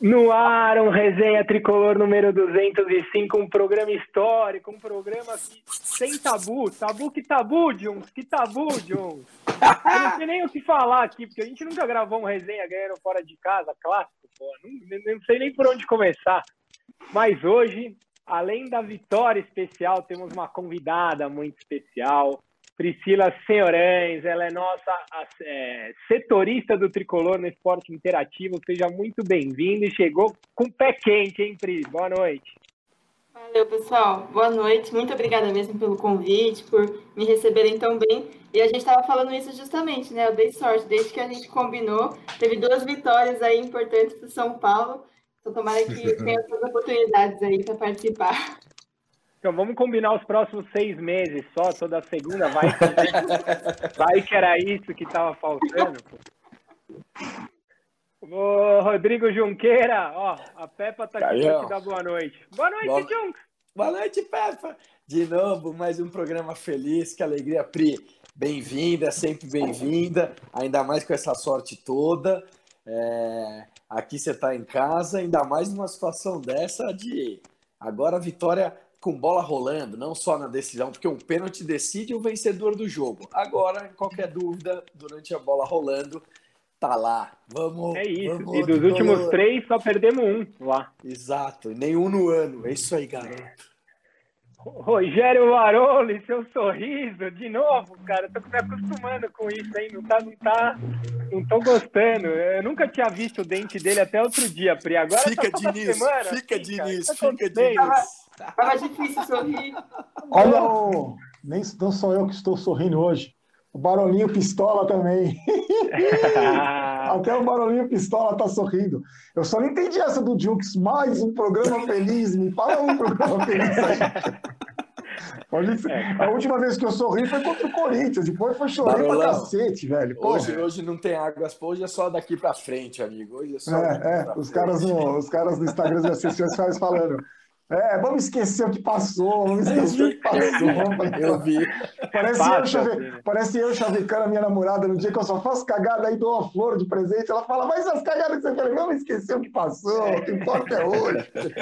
No ar, um resenha tricolor número 205, um programa histórico, um programa que, sem tabu. Tabu que tabu, Jones, que tabu, Jones. Eu não sei nem o que falar aqui, porque a gente nunca gravou um resenha ganhando fora de casa, clássico, pô. Não, não sei nem por onde começar. Mas hoje, além da vitória especial, temos uma convidada muito especial. Priscila Senhorães, ela é nossa é, setorista do Tricolor no Esporte Interativo. Seja muito bem-vinda e chegou com pé quente, hein, Pri? Boa noite. Valeu, pessoal. Boa noite. Muito obrigada mesmo pelo convite, por me receberem tão bem. E a gente estava falando isso justamente, né? Eu dei sorte, desde que a gente combinou. Teve duas vitórias aí importantes para São Paulo. Então, tomara que tenha outras oportunidades aí para participar. Então vamos combinar os próximos seis meses só, toda segunda, vai que, vai que era isso que estava faltando. Ô, Rodrigo Junqueira, ó, a Peppa tá aqui para te dar boa noite. Boa noite, boa... Junks! Boa noite, Peppa! De novo, mais um programa feliz, que alegria, Pri. Bem-vinda, sempre bem-vinda, ainda mais com essa sorte toda. É... Aqui você está em casa, ainda mais numa situação dessa de agora a vitória com bola rolando, não só na decisão, porque um pênalti decide o vencedor do jogo. Agora, qualquer dúvida, durante a bola rolando, tá lá. Vamos. É isso. Vamos, e dos últimos três, só perdemos um lá. Exato. Nenhum no ano. É isso aí, garoto. Rogério Varoli, seu sorriso, de novo, cara, tô me acostumando com isso, hein? Não tá, não tá, não tô gostando. Eu nunca tinha visto o dente dele até outro dia, Pri. Agora fica tá Diniz, semana, fica Diniz, fica Diniz. Tava difícil sorrir. Olha, o... nem não sou eu que estou sorrindo hoje. O Barolinho Pistola também. Até o Barolinho Pistola tá sorrindo. Eu só não entendi essa do Jukes. Mais um programa feliz. Me fala um programa feliz aí. A última vez que eu sorri foi contra o Corinthians. Depois foi chorar pra cacete, velho. Hoje, hoje não tem águas, hoje é só daqui pra frente, amigo. Hoje é só. É, é. Os, caras no, os caras no Instagram das fazem falando. É, vamos esquecer o que passou, vamos esquecer o que passou. Eu vi. Parece, eu, chave... Parece eu chavecando a minha namorada no dia que eu só faço cagada aí dou uma flor de presente. Ela fala, mas as cagadas que você fez, vamos esquecer o que passou, o que importa é hoje.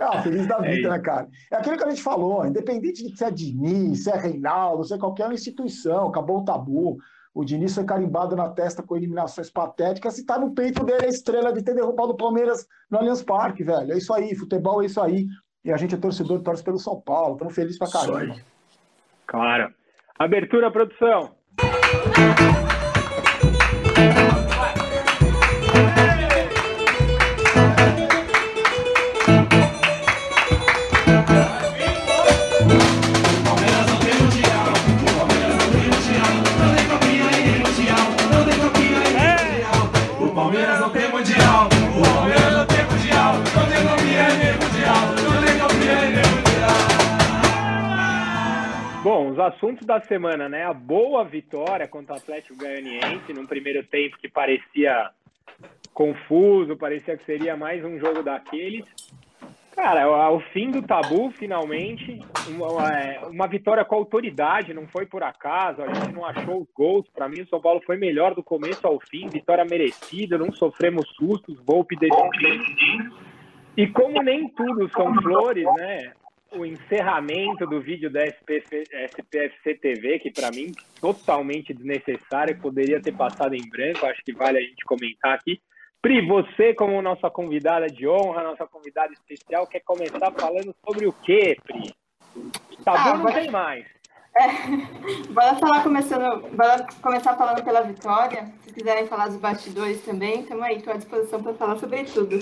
Ah, feliz da vida, né, cara? É aquilo que a gente falou, independente de se é Diniz, se é Reinaldo, se é qualquer instituição, acabou o tabu. O Diniz foi carimbado na testa com eliminações patéticas e tá no peito dele a estrela de ter derrubado o Palmeiras no Allianz Parque, velho. É isso aí, futebol é isso aí. E a gente é torcedor, torce pelo São Paulo. Estamos felizes pra caramba. Claro. Abertura, produção. Os assuntos da semana, né? A boa vitória contra o Atlético Goianiense num primeiro tempo que parecia confuso, parecia que seria mais um jogo daqueles. Cara, ao fim do tabu, finalmente, uma, é, uma, vitória com autoridade, não foi por acaso, a gente não achou os gols. Para mim, o São Paulo foi melhor do começo ao fim, vitória merecida, não sofremos sustos, golpe decidido. E como nem tudo são flores, né? O encerramento do vídeo da SPFC TV, que para mim totalmente desnecessário, poderia ter passado em branco, acho que vale a gente comentar aqui. Pri, você como nossa convidada de honra, nossa convidada especial, quer começar falando sobre o quê, Pri? Tá ah, bom, não tem mais. É, bora falar começando, bora começar falando pela vitória. Se quiserem falar dos bastidores também, estamos aí, estou à disposição para falar sobre tudo.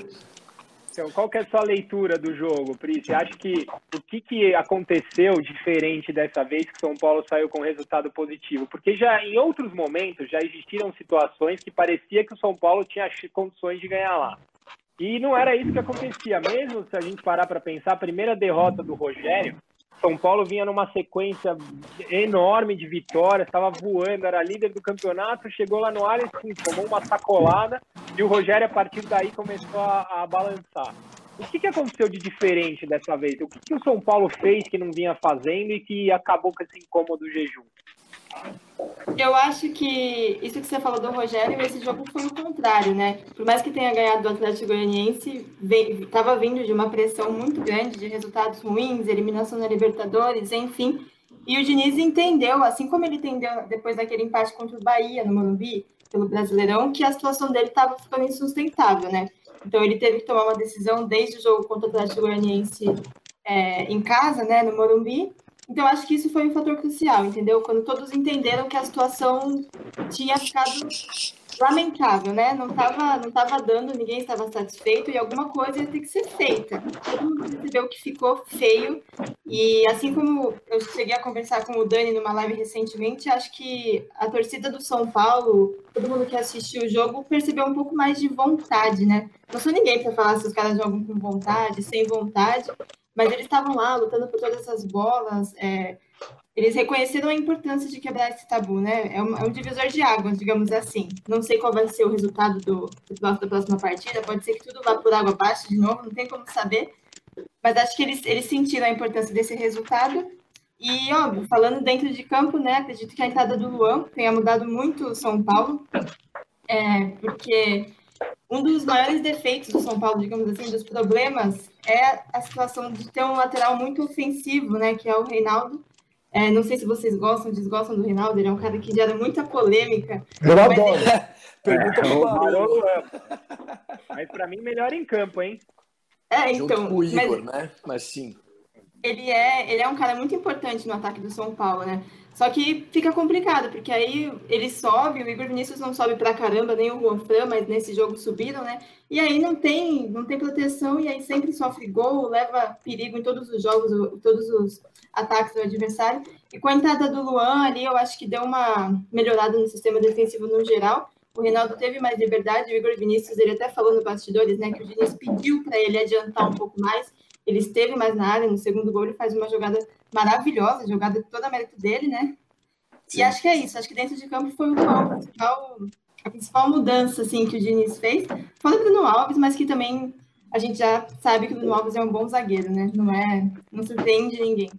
Então, qual que é a sua leitura do jogo, Pri? Você acha que o que, que aconteceu diferente dessa vez que São Paulo saiu com resultado positivo? Porque já em outros momentos já existiram situações que parecia que o São Paulo tinha condições de ganhar lá. E não era isso que acontecia. Mesmo se a gente parar para pensar, a primeira derrota do Rogério são Paulo vinha numa sequência enorme de vitórias, estava voando, era líder do campeonato, chegou lá no Allianz, tomou uma sacolada e o Rogério, a partir daí, começou a, a balançar. O que, que aconteceu de diferente dessa vez? O que, que o São Paulo fez que não vinha fazendo e que acabou com esse incômodo jejum? Eu acho que isso que você falou do Rogério, esse jogo foi o contrário, né? Por mais que tenha ganhado do Atlético Goianiense, estava vindo de uma pressão muito grande, de resultados ruins, eliminação na Libertadores, enfim. E o Diniz entendeu, assim como ele entendeu depois daquele empate contra o Bahia no Morumbi, pelo Brasileirão, que a situação dele estava ficando insustentável, né? Então ele teve que tomar uma decisão desde o jogo contra o Atlético Goianiense é, em casa, né, no Morumbi, então, acho que isso foi um fator crucial, entendeu? Quando todos entenderam que a situação tinha ficado lamentável, né? Não estava não tava dando, ninguém estava satisfeito e alguma coisa ia ter que ser feita. Todo mundo percebeu que ficou feio. E assim como eu cheguei a conversar com o Dani numa live recentemente, acho que a torcida do São Paulo, todo mundo que assistiu o jogo, percebeu um pouco mais de vontade, né? Não sou ninguém para falar se os caras jogam com vontade, sem vontade, mas eles estavam lá lutando por todas essas bolas. É, eles reconheceram a importância de quebrar esse tabu, né? É um, é um, divisor de águas, digamos assim. Não sei qual vai ser o resultado do, da próxima partida, pode ser que tudo vá por água abaixo de novo, não tem como saber. Mas acho que eles, eles sentiram a importância desse resultado. E, óbvio, falando dentro de campo, né? Acredito que a entrada do Luan tenha mudado muito o São Paulo, é, porque um dos maiores defeitos do São Paulo, digamos assim, dos problemas, é a situação de ter um lateral muito ofensivo, né, que é o Reinaldo. É, não sei se vocês gostam, desgostam do Reinaldo, ele é um cara que gera muita polêmica. Eu adoro. Ele... Pergunta é, Barolo. Mas para mim, melhor em campo, hein? É, então. Junto com o Igor, mas... né? Mas sim. Ele é, ele é um cara muito importante no ataque do São Paulo, né? Só que fica complicado, porque aí ele sobe, o Igor Vinícius não sobe pra caramba, nem o Juan Fran, mas nesse jogo subiram, né? E aí não tem, não tem proteção, e aí sempre sofre gol, leva perigo em todos os jogos, todos os ataques do adversário. E com a entrada do Luan ali, eu acho que deu uma melhorada no sistema defensivo no geral. O Reinaldo teve mais liberdade, o Igor Vinícius, ele até falou no bastidores, né, que o Diniz pediu para ele adiantar um pouco mais, ele esteve mais na área, no segundo gol ele faz uma jogada maravilhosa, jogada toda a mérito dele, né? Sim. E acho que é isso, acho que dentro de campo foi o principal, a principal mudança assim, que o Diniz fez. Fora o Bruno Alves, mas que também a gente já sabe que o Bruno Alves é um bom zagueiro, né? Não é, não surpreende ninguém.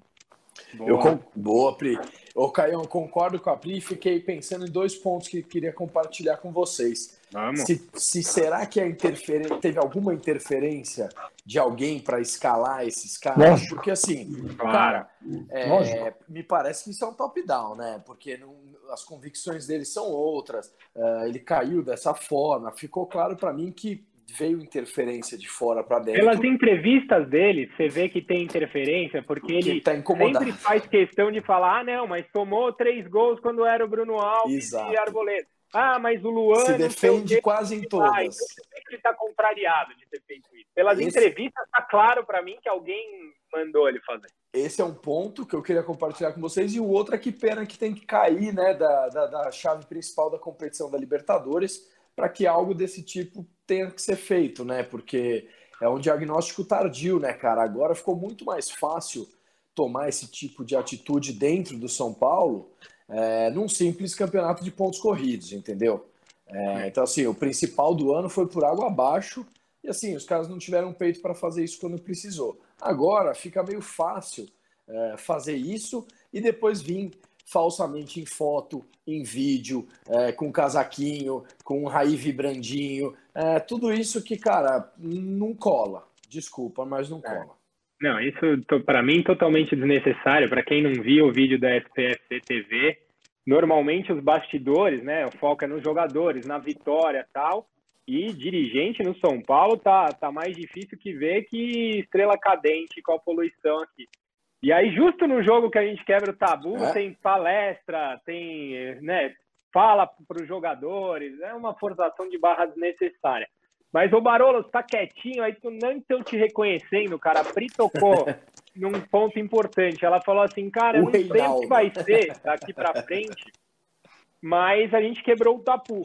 Boa, eu, boa Pri. Ô, Caio, eu concordo com a Pri e fiquei pensando em dois pontos que queria compartilhar com vocês. Vamos. Se, se será que a interferência teve alguma interferência de alguém para escalar esses caras? Lógico. Porque assim, claro. cara, é, me parece que isso é um top-down, né? Porque não, as convicções dele são outras. Uh, ele caiu dessa forma. Ficou claro para mim que veio interferência de fora para dentro. Pelas entrevistas dele, você vê que tem interferência, porque ele tá sempre faz questão de falar: ah, não, mas tomou três gols quando era o Bruno Alves Exato. e Arboleda. Ah, mas o Luan. Se defende quase em todas. Ah, então ele está contrariado de ter feito isso. Pelas Esse... entrevistas, está claro para mim que alguém mandou ele fazer. Esse é um ponto que eu queria compartilhar com vocês. E o outro é que pena que tem que cair né, da, da, da chave principal da competição da Libertadores para que algo desse tipo tenha que ser feito, né? Porque é um diagnóstico tardio, né, cara? Agora ficou muito mais fácil tomar esse tipo de atitude dentro do São Paulo é, num simples campeonato de pontos corridos, entendeu? É, então, assim, o principal do ano foi por água abaixo e, assim, os caras não tiveram peito para fazer isso quando precisou. Agora fica meio fácil é, fazer isso e depois vir falsamente em foto, em vídeo, é, com casaquinho, com um raí vibrandinho, é, tudo isso que, cara, não cola. Desculpa, mas não é. cola. Não, isso para mim totalmente desnecessário. Para quem não viu o vídeo da SPFC TV, normalmente os bastidores, né? O foco é nos jogadores, na vitória tal. E dirigente no São Paulo tá, tá mais difícil que ver que estrela cadente com a poluição aqui. E aí, justo no jogo que a gente quebra o tabu, é. tem palestra, tem, né, fala para os jogadores, é uma forçação de barra desnecessária. Mas o Barolo, tá quietinho, aí tu não estou te reconhecendo, cara. A Pri tocou num ponto importante. Ela falou assim, cara, eu não sei o que vai ser daqui para frente, mas a gente quebrou o tabu.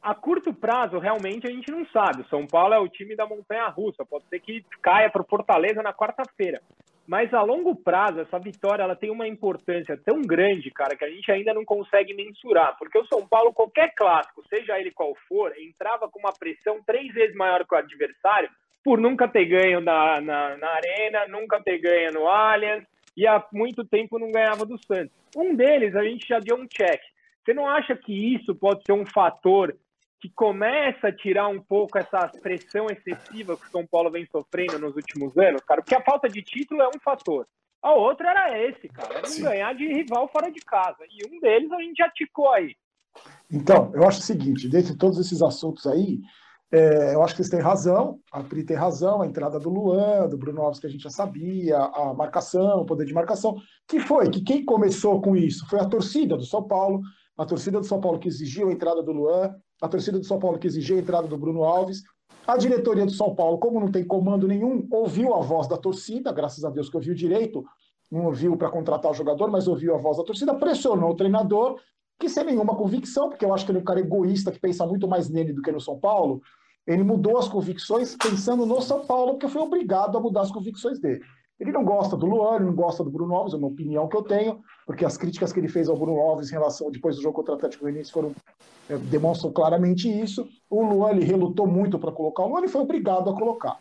A curto prazo, realmente, a gente não sabe. O São Paulo é o time da montanha russa. Pode ser que caia para o Fortaleza na quarta-feira. Mas a longo prazo, essa vitória ela tem uma importância tão grande, cara, que a gente ainda não consegue mensurar. Porque o São Paulo, qualquer clássico, seja ele qual for, entrava com uma pressão três vezes maior que o adversário por nunca ter ganho na, na, na Arena, nunca ter ganho no Allianz, e há muito tempo não ganhava do Santos. Um deles a gente já deu um check. Você não acha que isso pode ser um fator que começa a tirar um pouco essa pressão excessiva que o São Paulo vem sofrendo nos últimos anos, cara? Porque a falta de título é um fator. A outra era esse, cara, era não ganhar de rival fora de casa. E um deles a gente já ticou aí. Então, eu acho o seguinte, dentre todos esses assuntos aí, é, eu acho que vocês têm razão, a Pri tem razão, a entrada do Luan, do Bruno Alves, que a gente já sabia, a marcação, o poder de marcação, que foi? Que quem começou com isso foi a torcida do São Paulo, a torcida do São Paulo que exigiu a entrada do Luan, a torcida do São Paulo que exigiu a entrada do Bruno Alves, a diretoria do São Paulo, como não tem comando nenhum, ouviu a voz da torcida, graças a Deus que ouviu direito, não ouviu para contratar o jogador, mas ouviu a voz da torcida, pressionou o treinador, que sem nenhuma convicção, porque eu acho que ele é um cara egoísta que pensa muito mais nele do que no São Paulo, ele mudou as convicções pensando no São Paulo, porque foi obrigado a mudar as convicções dele. Ele não gosta do Luan, ele não gosta do Bruno Alves, é uma opinião que eu tenho, porque as críticas que ele fez ao Bruno Alves em relação depois do jogo contra o Atlético Goianiense foram é, demonstram claramente isso. O Luan ele relutou muito para colocar o Luan, ele foi obrigado a colocar.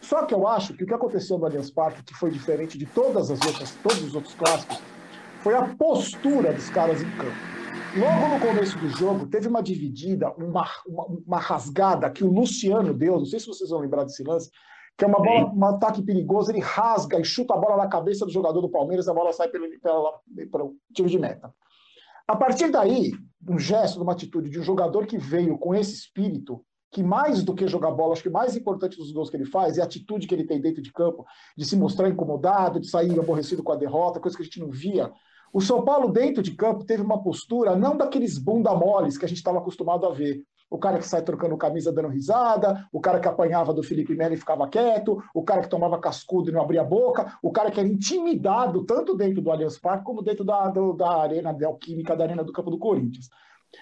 Só que eu acho que o que aconteceu no Allianz Parque, que foi diferente de todas as outras, todos os outros clássicos, foi a postura dos caras em campo. Logo no começo do jogo, teve uma dividida, uma, uma, uma, rasgada que o Luciano deu, não sei se vocês vão lembrar desse lance, que é uma bola, um ataque perigoso, ele rasga e chuta a bola na cabeça do jogador do Palmeiras, a bola sai pelo, pelo, pelo tiro de meta. A partir daí, um gesto, uma atitude de um jogador que veio com esse espírito, que mais do que jogar bola, acho que mais importante dos gols que ele faz é a atitude que ele tem dentro de campo, de se mostrar incomodado, de sair aborrecido com a derrota, coisa que a gente não via o São Paulo, dentro de campo, teve uma postura não daqueles bunda moles que a gente estava acostumado a ver. O cara que sai trocando camisa dando risada, o cara que apanhava do Felipe Melo e ficava quieto, o cara que tomava cascudo e não abria a boca, o cara que era intimidado tanto dentro do Allianz Parque como dentro da, do, da arena da Alquímica, da arena do campo do Corinthians.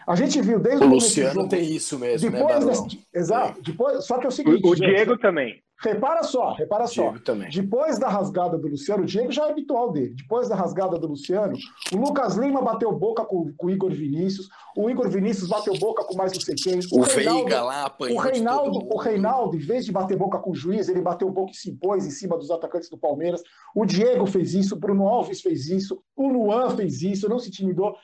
A gente viu desde o Luciano jogo, tem isso mesmo, né, depois né, Exato. Depois, só que é o seguinte. O, o Diego gente, também. Repara só, repara só. Depois da rasgada do Luciano, o Diego já é habitual dele. Depois da rasgada do Luciano, o Lucas Lima bateu boca com, com o Igor Vinícius, o Igor Vinícius bateu boca com mais não sei quem. O, o Reinaldo, Veiga lá apanhou. O Reinaldo, o Reinaldo, em vez de bater boca com o juiz, ele bateu boca e se impôs em cima dos atacantes do Palmeiras. O Diego fez isso, o Bruno Alves fez isso, o Luan fez isso, não se intimidou.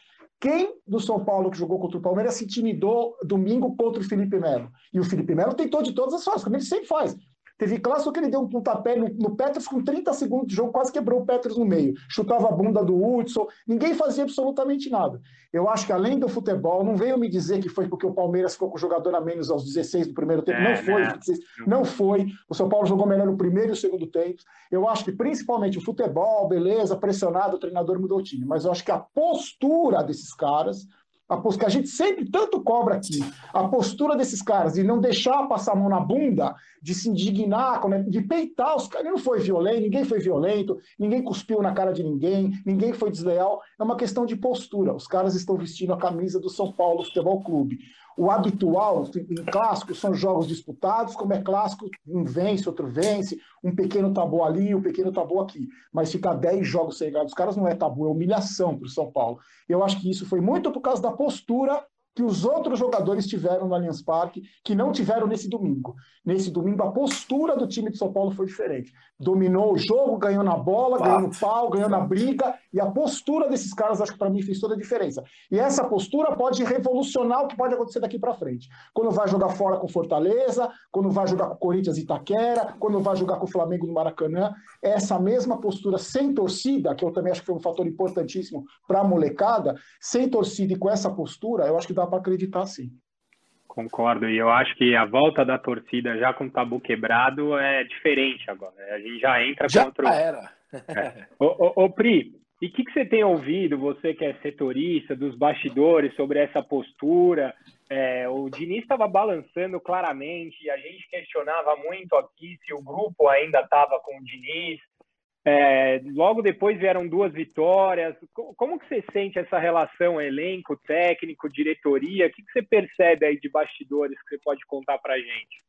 Quem do São Paulo que jogou contra o Palmeiras se intimidou domingo contra o Felipe Melo? E o Felipe Melo tentou de todas as formas, como ele sempre faz. Teve clássico que ele deu um pontapé no, no Petros com 30 segundos de jogo, quase quebrou o Petros no meio. Chutava a bunda do Hudson, ninguém fazia absolutamente nada. Eu acho que além do futebol, não veio me dizer que foi porque o Palmeiras ficou com o jogador a menos aos 16 do primeiro tempo. É, não foi, né? não foi. O São Paulo jogou melhor no primeiro e no segundo tempo. Eu acho que principalmente o futebol, beleza, pressionado, o treinador mudou o time. Mas eu acho que a postura desses caras a postura, a gente sempre tanto cobra aqui, a postura desses caras de não deixar passar a mão na bunda, de se indignar, de peitar os caras. Não foi violento, ninguém foi violento, ninguém cuspiu na cara de ninguém, ninguém foi desleal. É uma questão de postura. Os caras estão vestindo a camisa do São Paulo Futebol Clube. O habitual em clássico são jogos disputados, como é clássico, um vence, outro vence, um pequeno tabu ali, um pequeno tabu aqui. Mas ficar 10 jogos sem ganhar dos caras não é tabu, é humilhação para o São Paulo. Eu acho que isso foi muito por causa da postura que os outros jogadores tiveram no Allianz Parque, que não tiveram nesse domingo. Nesse domingo, a postura do time de São Paulo foi diferente. Dominou o jogo, ganhou na bola, Fato. ganhou no pau, ganhou na briga, e a postura desses caras, acho que para mim fez toda a diferença. E essa postura pode revolucionar o que pode acontecer daqui para frente. Quando vai jogar fora com Fortaleza, quando vai jogar com Corinthians e Itaquera, quando vai jogar com o Flamengo no Maracanã, essa mesma postura sem torcida, que eu também acho que foi um fator importantíssimo para a molecada, sem torcida e com essa postura, eu acho que dá para acreditar sim. Concordo, e eu acho que a volta da torcida já com o tabu quebrado é diferente agora. A gente já entra já contra. Já era. É. Ô, ô, ô, Pri, e o que, que, você tem ouvido, você que é setorista, dos bastidores, sobre essa postura? É, o Diniz estava balançando claramente, a gente questionava muito aqui se o grupo ainda estava com o Diniz. É, logo depois vieram duas vitórias. Como que você sente essa relação elenco, técnico, diretoria? O que, que você percebe aí de bastidores que você pode contar para a gente?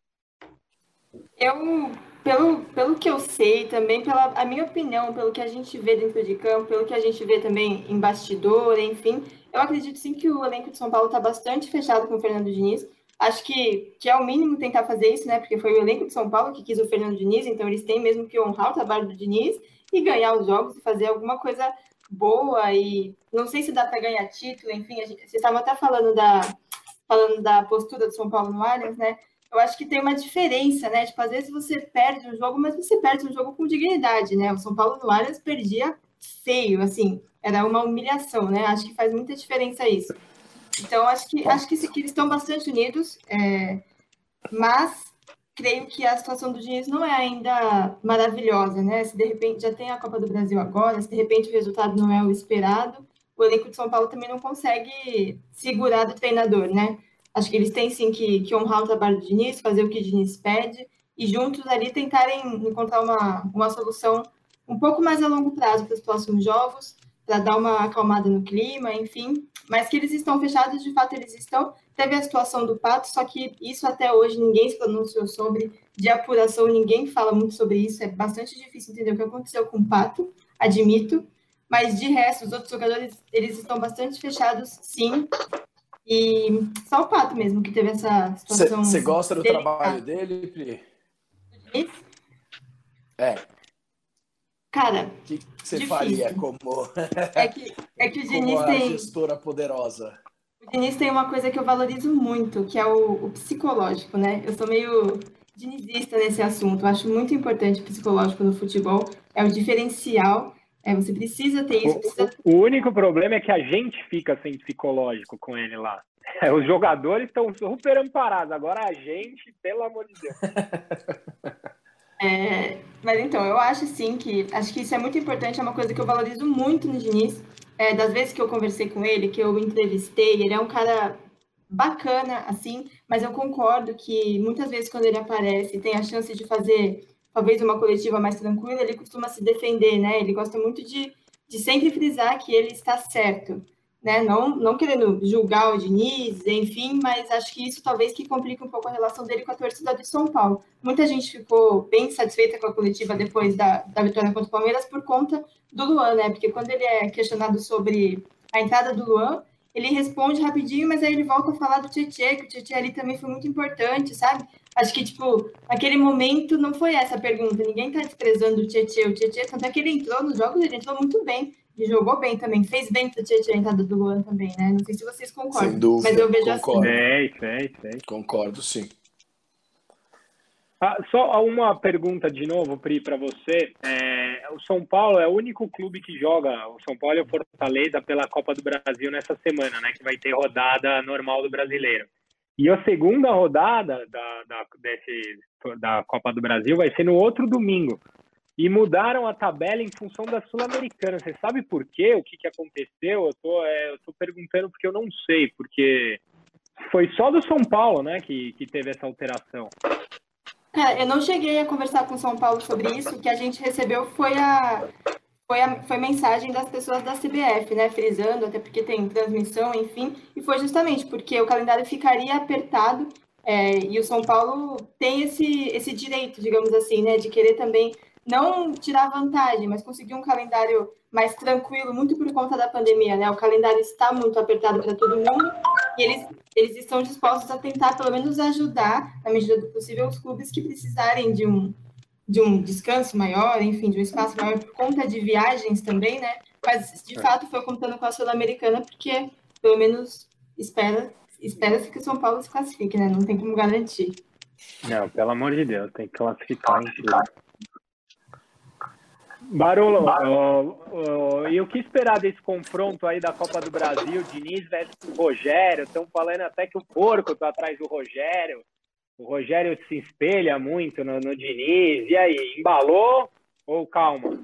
Eu, pelo, pelo que eu sei, também pela a minha opinião, pelo que a gente vê dentro de campo, pelo que a gente vê também em bastidor, enfim, eu acredito sim que o elenco de São Paulo está bastante fechado com o Fernando Diniz. Acho que, que é o mínimo tentar fazer isso, né? Porque foi o elenco de São Paulo que quis o Fernando Diniz, então eles têm mesmo que honrar o trabalho do Diniz e ganhar os jogos e fazer alguma coisa boa e não sei se dá para ganhar título, enfim, a gente, vocês estavam até falando da, falando da postura do São Paulo no Allianz, né? Eu acho que tem uma diferença, né? Tipo, às vezes você perde um jogo, mas você perde um jogo com dignidade, né? O São Paulo no Allianz perdia feio, assim, era uma humilhação, né? Acho que faz muita diferença isso. Então, acho que, acho que, que eles estão bastante unidos, é, mas creio que a situação do Diniz não é ainda maravilhosa, né? Se de repente já tem a Copa do Brasil agora, se de repente o resultado não é o esperado, o elenco de São Paulo também não consegue segurar do treinador, né? Acho que eles têm sim que, que honrar o trabalho do Diniz, fazer o que o Diniz pede e juntos ali tentarem encontrar uma, uma solução um pouco mais a longo prazo para os próximos jogos, para dar uma acalmada no clima, enfim. Mas que eles estão fechados, de fato eles estão. Teve a situação do Pato, só que isso até hoje ninguém se pronunciou sobre, de apuração, ninguém fala muito sobre isso. É bastante difícil entender o que aconteceu com o Pato, admito. Mas de resto, os outros jogadores, eles estão bastante fechados, sim. E só o Pato mesmo que teve essa situação. Você gosta do delicada. trabalho dele, Pri? É. Cara, o que você faria como, é que, é que o Diniz tem gestora poderosa? O Diniz tem uma coisa que eu valorizo muito, que é o, o psicológico, né? Eu sou meio dinizista nesse assunto. Eu acho muito importante o psicológico no futebol. É o diferencial. É, você precisa ter isso. Precisa... O, o único problema é que a gente fica sem psicológico com ele lá. É, os jogadores estão super amparados. Agora a gente, pelo amor de Deus. É, mas então, eu acho sim que acho que isso é muito importante, é uma coisa que eu valorizo muito no Diniz. É, das vezes que eu conversei com ele, que eu entrevistei, ele é um cara bacana, assim, mas eu concordo que muitas vezes quando ele aparece tem a chance de fazer talvez uma coletiva mais tranquila, ele costuma se defender, né? Ele gosta muito de, de sempre frisar que ele está certo né? Não, não querendo julgar o Diniz, enfim, mas acho que isso talvez que complique um pouco a relação dele com a torcida de São Paulo. Muita gente ficou bem satisfeita com a coletiva depois da, da vitória contra o Palmeiras por conta do Luan, né? Porque quando ele é questionado sobre a entrada do Luan, ele responde rapidinho, mas aí ele volta a falar do Tietchan, que o Tietchan ali também foi muito importante, sabe? Acho que, tipo, naquele momento não foi essa a pergunta. Ninguém tá desprezando o Tietchan. O Tietchan, tanto é que ele entrou nos jogos, ele entrou muito bem. E jogou bem também, fez bem pra ter a entrada do Luan também, né? Não sei se vocês concordam. Sem dúvida, mas eu vejo concordo. assim. Fez, fez, fez. Concordo, sim. Ah, só uma pergunta de novo, Pri, para você. É, o São Paulo é o único clube que joga, o São Paulo e o Fortaleza, pela Copa do Brasil nessa semana, né? Que vai ter rodada normal do brasileiro. E a segunda rodada da, da, desse, da Copa do Brasil vai ser no outro domingo e mudaram a tabela em função da Sul-Americana. Você sabe por quê? O que, que aconteceu? Eu tô, é, eu tô perguntando porque eu não sei, porque foi só do São Paulo, né, que, que teve essa alteração. Cara, eu não cheguei a conversar com São Paulo sobre isso. O que a gente recebeu foi a, foi a foi mensagem das pessoas da CBF, né, frisando, até porque tem transmissão, enfim, e foi justamente porque o calendário ficaria apertado é, e o São Paulo tem esse, esse direito, digamos assim, né, de querer também não tirar vantagem, mas conseguir um calendário mais tranquilo, muito por conta da pandemia, né? O calendário está muito apertado para todo mundo e eles, eles estão dispostos a tentar, pelo menos, ajudar, na medida do possível, os clubes que precisarem de um, de um descanso maior, enfim, de um espaço maior por conta de viagens também, né? Mas, de é. fato, foi contando com a Sul-Americana, porque, pelo menos, espera espera-se que o São Paulo se classifique, né? Não tem como garantir. Não, pelo amor de Deus, tem que classificar. classificar. Barolo, e o que esperar desse confronto aí da Copa do Brasil, Diniz versus Rogério? Estão falando até que o porco está atrás do Rogério. O Rogério se espelha muito no, no Diniz. E aí, embalou ou calma?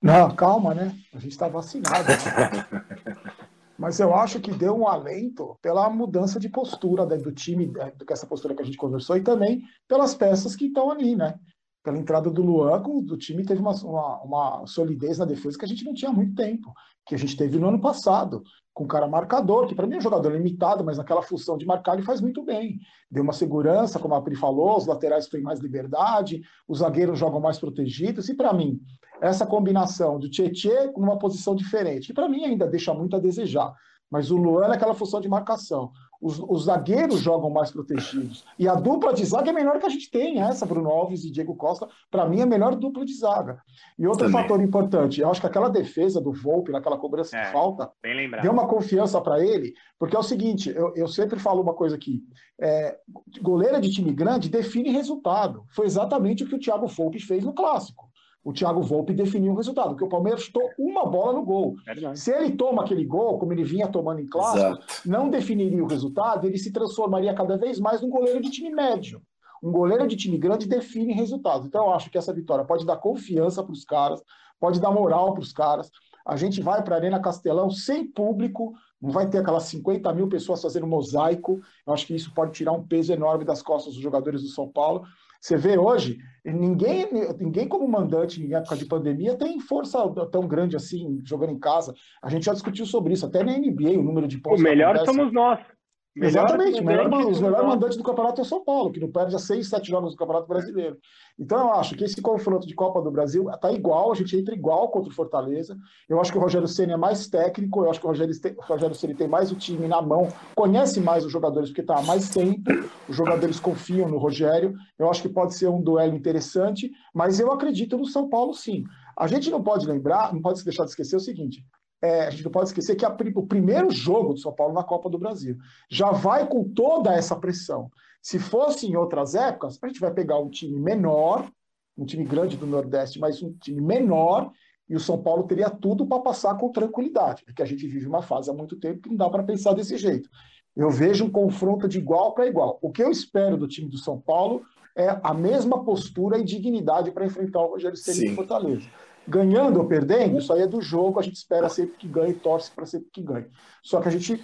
Não, calma, né? A gente está vacinado. Né? Mas eu acho que deu um alento pela mudança de postura do time, do que essa postura que a gente conversou, e também pelas peças que estão ali, né? Pela entrada do Luan, o time teve uma, uma, uma, solidez na defesa que a gente não tinha há muito tempo, que a gente teve no ano passado, com o cara marcador, que para mim é um jogador limitado, mas naquela função de marcar ele faz muito bem. Deu uma segurança, como a Pri falou, os laterais têm mais liberdade, os zagueiros jogam mais protegidos, e para mim, essa combinação do Tietê com uma posição diferente, que para mim ainda deixa muito a desejar. Mas o Luan é aquela função de marcação. Os, os, zagueiros jogam mais protegidos. E a dupla de zaga é melhor que a gente tem, essa, Bruno Alves e Diego Costa, para mim é a melhor dupla de zaga. E outro Também. fator importante, eu acho que aquela defesa do Volpe, naquela cobrança é, de falta, deu uma confiança para ele, porque é o seguinte, eu, eu sempre falo uma coisa aqui, é, goleira de time grande define resultado. Foi exatamente o que o Thiago Volpe fez no Clássico o Thiago Volpe definiu o resultado, porque o Palmeiras chutou uma bola no gol. Se ele toma aquele gol, como ele vinha tomando em clássico, Exato. não definiria o resultado, ele se transformaria cada vez mais num goleiro de time médio. Um goleiro de time grande define resultados. Então, eu acho que essa vitória pode dar confiança para os caras, pode dar moral para os caras. A gente vai para a Arena Castelão sem público, não vai ter aquelas 50 mil pessoas fazendo mosaico. Eu acho que isso pode tirar um peso enorme das costas dos jogadores do São Paulo. Você vê hoje, ninguém, ninguém como mandante em época de pandemia tem força tão grande assim, jogando em casa. A gente já discutiu sobre isso, até na NBA, o número de pontos. O melhor somos nós. Exatamente, melhor, os melhores mandantes do campeonato é o São Paulo, que não perde a seis, sete jogos do Campeonato Brasileiro. Então eu acho que esse confronto de Copa do Brasil está igual, a gente entra igual contra o Fortaleza. Eu acho que o Rogério Ceni é mais técnico, eu acho que o Rogério, o Rogério Ceni tem mais o time na mão, conhece mais os jogadores porque está há mais tempo, os jogadores confiam no Rogério. Eu acho que pode ser um duelo interessante, mas eu acredito no São Paulo sim. A gente não pode lembrar, não pode se deixar de esquecer o seguinte: é, a gente não pode esquecer que a, o primeiro jogo do São Paulo na Copa do Brasil já vai com toda essa pressão. Se fosse em outras épocas, a gente vai pegar um time menor, um time grande do Nordeste, mas um time menor, e o São Paulo teria tudo para passar com tranquilidade. Porque a gente vive uma fase há muito tempo que não dá para pensar desse jeito. Eu vejo um confronto de igual para igual. O que eu espero do time do São Paulo é a mesma postura e dignidade para enfrentar o Rogério Ceni em Fortaleza ganhando ou perdendo, isso aí é do jogo, a gente espera sempre que ganhe, torce para sempre que ganhe. Só que a gente,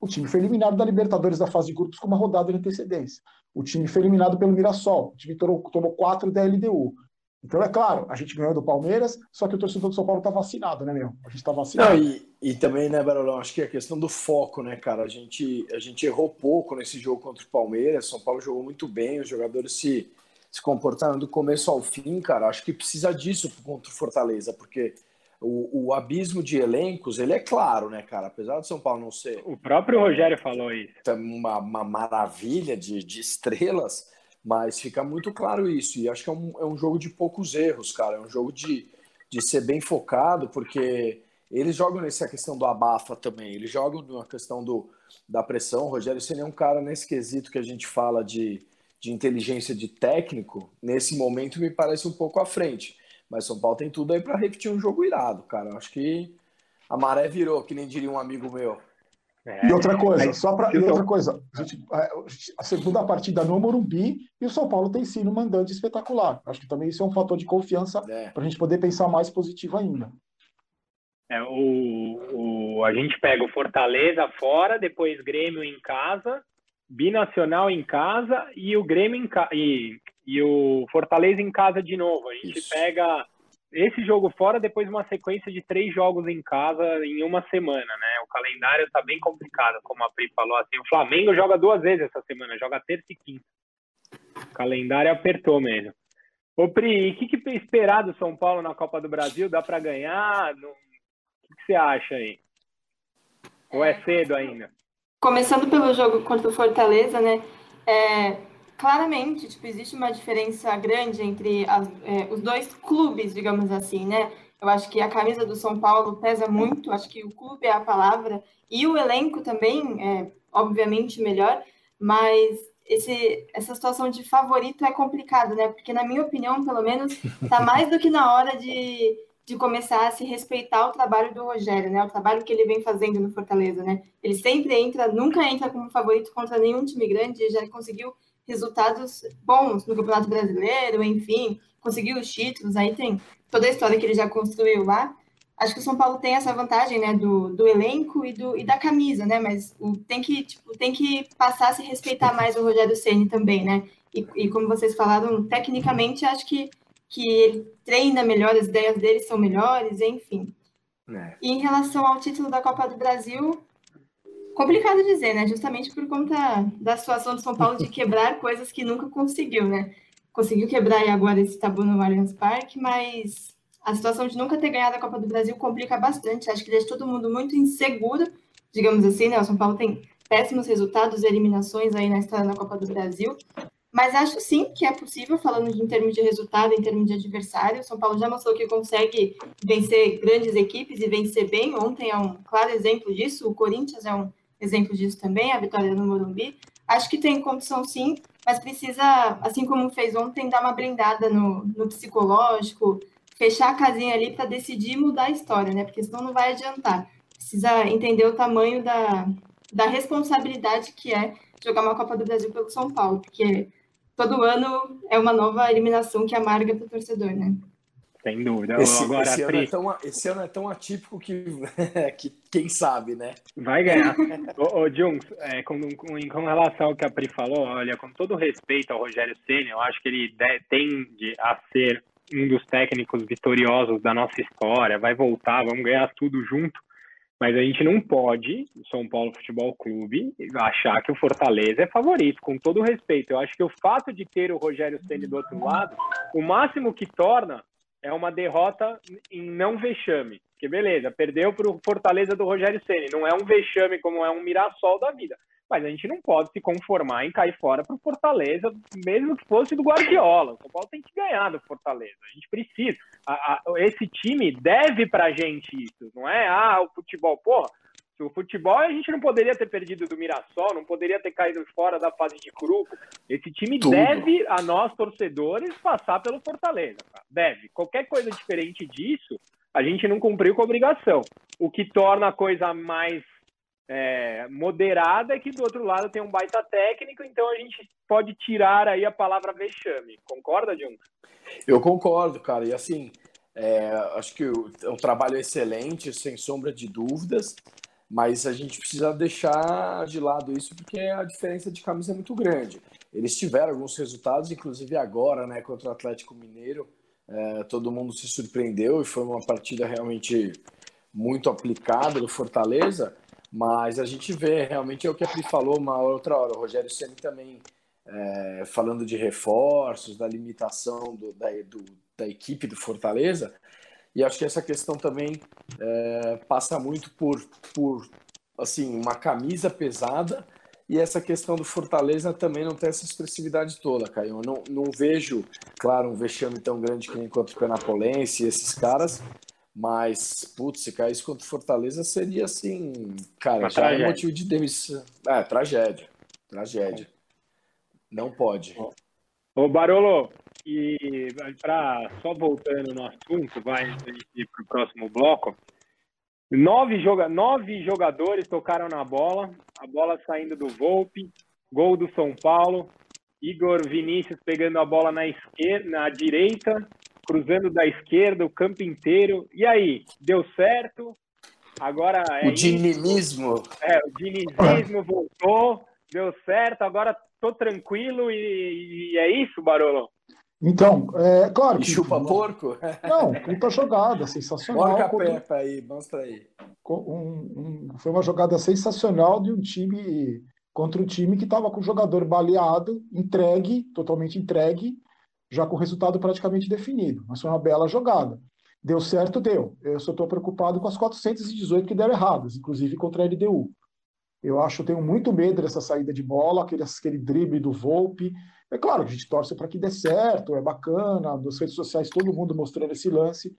o time foi eliminado da Libertadores da fase de grupos com uma rodada de antecedência. O time foi eliminado pelo Mirassol, o time tomou, tomou quatro da LDU. Então, é claro, a gente ganhou do Palmeiras, só que o torcedor do São Paulo tá vacinado, né, meu? A gente tá vacinado. Não, e, e, também, né, Barolão, acho que é a questão do foco, né, cara? A gente, a gente errou pouco nesse jogo contra o Palmeiras, São Paulo jogou muito bem, os jogadores se, se comportaram do começo ao fim, cara. Acho que precisa disso contra o Fortaleza, porque o, o, abismo de elencos, ele é claro, né, cara? Apesar do São Paulo não ser. O próprio Rogério falou isso. Uma, uma maravilha de, de estrelas, mas fica muito claro isso. E acho que é um, é um jogo de poucos erros, cara. É um jogo de, de ser bem focado, porque eles jogam nessa questão do abafa também. Eles jogam na questão do, da pressão. O Rogério seria um cara nesse quesito que a gente fala de de inteligência de técnico, nesse momento me parece um pouco à frente. Mas São Paulo tem tudo aí para repetir um jogo irado, cara. Acho que a maré virou, que nem diria um amigo meu. É, e outra coisa, só para outra coisa, a, gente, a, segunda partida no Morumbi e o São Paulo tem sido um mandante espetacular. Acho que também isso é um fator de confiança é. para a gente poder pensar mais positivo ainda. É, o, o, a gente pega o Fortaleza fora, depois Grêmio em casa, Binacional em casa e o Grêmio em ca... e, e o Fortaleza em casa de novo. A gente Isso. pega esse jogo fora, depois uma sequência de três jogos em casa em uma semana, né? O calendário está bem complicado, como a Pri falou assim. O Flamengo joga duas vezes essa semana, joga terça e quinta. O calendário apertou mesmo. Ô Pri, o que, que esperar do São Paulo na Copa do Brasil? Dá para ganhar? O que, que você acha aí? Ou é cedo ainda? Começando pelo jogo contra o Fortaleza, né? É, claramente, tipo, existe uma diferença grande entre as, é, os dois clubes, digamos assim, né? Eu acho que a camisa do São Paulo pesa muito, acho que o clube é a palavra, e o elenco também é, obviamente, melhor, mas esse, essa situação de favorito é complicado, né? Porque, na minha opinião, pelo menos, tá mais do que na hora de de começar a se respeitar o trabalho do Rogério, né? O trabalho que ele vem fazendo no Fortaleza, né? Ele sempre entra, nunca entra como favorito contra nenhum time grande, já conseguiu resultados bons no Campeonato Brasileiro, enfim, conseguiu os títulos, aí tem toda a história que ele já construiu lá. Acho que o São Paulo tem essa vantagem, né, do, do elenco e, do, e da camisa, né? Mas o, tem, que, tipo, tem que passar a se respeitar mais o Rogério Ceni também, né? E, e como vocês falaram, tecnicamente, acho que que ele treina melhor, as ideias dele são melhores, enfim. É. E em relação ao título da Copa do Brasil, complicado dizer, né? Justamente por conta da situação do São Paulo de quebrar coisas que nunca conseguiu, né? Conseguiu quebrar agora esse tabu no Allianz Parque, mas a situação de nunca ter ganhado a Copa do Brasil complica bastante. Acho que deixa todo mundo muito inseguro digamos assim, né? O São Paulo tem péssimos resultados e eliminações aí na história na Copa do Brasil. Mas acho sim que é possível, falando em termos de resultado, em termos de adversário. O São Paulo já mostrou que consegue vencer grandes equipes e vencer bem. Ontem é um claro exemplo disso. O Corinthians é um exemplo disso também, a vitória no Morumbi. Acho que tem condição sim, mas precisa, assim como fez ontem, dar uma blindada no, no psicológico, fechar a casinha ali para decidir mudar a história, né? Porque senão não vai adiantar. Precisa entender o tamanho da, da responsabilidade que é jogar uma Copa do Brasil pelo São Paulo, porque todo ano é uma nova eliminação que amarga para o torcedor, né? Sem dúvida. Esse, Agora, esse, ano é tão, esse, ano é tão, atípico que, que quem sabe, né? Vai ganhar. ô, ô Jungs, é, com, com, com, relação ao que a Pri falou, olha, com todo respeito ao Rogério Senna, eu acho que ele de, tende a ser um dos técnicos vitoriosos da nossa história, vai voltar, vamos ganhar tudo junto. Mas a gente não pode, São Paulo Futebol Clube, achar que o Fortaleza é favorito, com todo respeito. Eu acho que o fato de ter o Rogério Ceni do outro lado, o máximo que torna é uma derrota em não vexame. Que beleza, perdeu para o Fortaleza do Rogério Ceni, não é um vexame como é um Mirassol da vida. Mas a gente não pode se conformar em cair fora para o Fortaleza, mesmo que fosse do Guardiola. O São Paulo tem que ganhar do Fortaleza. A gente precisa. A, a, esse time deve para a gente isso. Não é, ah, o futebol. Porra, se o futebol a gente não poderia ter perdido do Mirassol, não poderia ter caído fora da fase de grupo. Esse time Tudo. deve a nós, torcedores, passar pelo Fortaleza. Cara. Deve. Qualquer coisa diferente disso, a gente não cumpriu com a obrigação. O que torna a coisa mais é, moderada que do outro lado tem um baita técnico, então a gente pode tirar aí a palavra vexame. Concorda, Jung? Eu concordo, cara. E assim, é, acho que é um trabalho excelente, sem sombra de dúvidas, mas a gente precisa deixar de lado isso porque a diferença de camisa é muito grande. Eles tiveram alguns resultados, inclusive agora, né, contra o Atlético Mineiro, é, todo mundo se surpreendeu e foi uma partida realmente muito aplicada do Fortaleza. Mas a gente vê, realmente é o que a Pri falou uma outra hora. O Rogério Ceni também é, falando de reforços, da limitação do, da, do, da equipe do Fortaleza. E acho que essa questão também é, passa muito por, por assim uma camisa pesada e essa questão do Fortaleza também não tem essa expressividade toda, Caio. Eu não, não vejo, claro, um vexame tão grande que nem contra o Penapolense e esses caras, mas, putz, se caísse contra o Fortaleza seria assim, cara, Uma já tragédia. é motivo de demissão. É, tragédia. Tragédia. Não pode. Ô, Barolo, e para só voltando no assunto, vai ir para o próximo bloco. Nove, joga, nove jogadores tocaram na bola, a bola saindo do Volpe, gol do São Paulo, Igor Vinícius pegando a bola na esquerda, na direita, cruzando da esquerda o campo inteiro. E aí, deu certo? Agora é o dinimismo. É, o dinizismo voltou, deu certo, agora tô tranquilo e, e é isso, Barolo? Então, é claro que. chupa porco? Não, puta jogada, sensacional. Bora Pepa aí, mostra aí. Um, um, foi uma jogada sensacional de um time contra um time que estava com o jogador baleado, entregue, totalmente entregue, já com o resultado praticamente definido. Mas foi uma bela jogada. Deu certo, deu. Eu só estou preocupado com as 418 que deram erradas, inclusive contra a LDU. Eu acho, eu tenho muito medo dessa saída de bola, aquele, aquele drible do Volpe. É claro, a gente torce para que dê certo, é bacana, nas redes sociais todo mundo mostrando esse lance.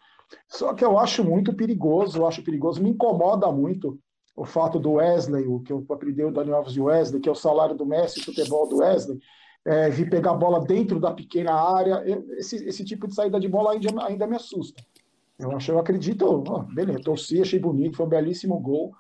Só que eu acho muito perigoso, eu acho perigoso, me incomoda muito o fato do Wesley, o que eu aprendi o Daniel Alves de Wesley, que é o salário do Messi, o futebol do Wesley, é, vir pegar a bola dentro da pequena área. Esse, esse tipo de saída de bola ainda, ainda me assusta. Eu acho, eu acredito, oh, beleza, torci, achei bonito, foi um belíssimo gol.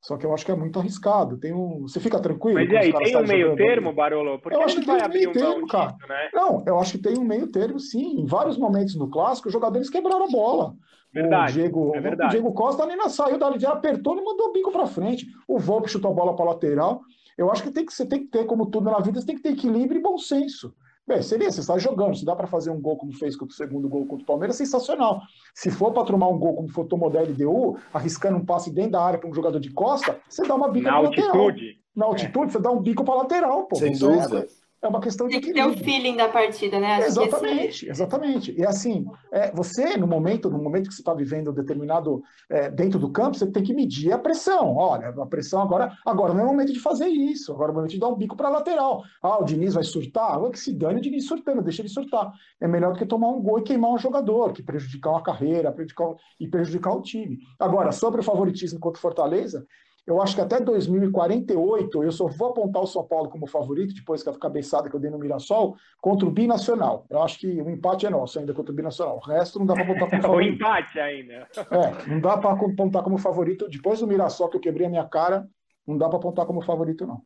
Só que eu acho que é muito arriscado. Tem um... Você fica tranquilo? Mas e aí, tem um meio termo, Barolo? Porque eu acho que tem um meio termo, cara. Disso, né? Não, eu acho que tem um meio termo, sim. Em vários momentos no clássico, os jogadores quebraram a bola. Verdade, o Diego, é verdade. O Diego Costa nem saiu dali, já apertou e mandou o bico para frente. O Volpe chutou a bola para lateral. Eu acho que, tem que você tem que ter, como tudo na vida, você tem que ter equilíbrio e bom senso. Bem, seria, você está jogando, se dá para fazer um gol como fez com o segundo gol contra o Palmeiras, sensacional. Se for para tomar um gol como foi tomou da LDU, arriscando um passe dentro da área para um jogador de costa, você dá uma bica na altitude. Lateral. Na altitude, é. você dá um bico para lateral, pô. Sem dúvida. É uma questão de Tem que ter o feeling da partida, né? Acho exatamente, esse... exatamente. E assim, é, você, no momento, no momento que você está vivendo determinado é, dentro do campo, você tem que medir a pressão. Olha, a pressão agora, agora não é o momento de fazer isso, agora é o momento de dar um bico para a lateral. Ah, o Diniz vai surtar? Ah, que se dane o Diniz surtando, deixa ele surtar. É melhor do que tomar um gol e queimar um jogador, que prejudicar uma carreira prejudicar, e prejudicar o time. Agora, sobre o favoritismo contra o Fortaleza, eu acho que até 2048 eu só vou apontar o São Paulo como favorito, depois que a cabeçada que eu dei no Mirassol, contra o Binacional. Eu acho que o empate é nosso ainda contra o Binacional. O resto não dá para apontar como favorito. o empate ainda. É, não dá para apontar como favorito. Depois do Mirassol, que eu quebrei a minha cara, não dá para apontar como favorito, não.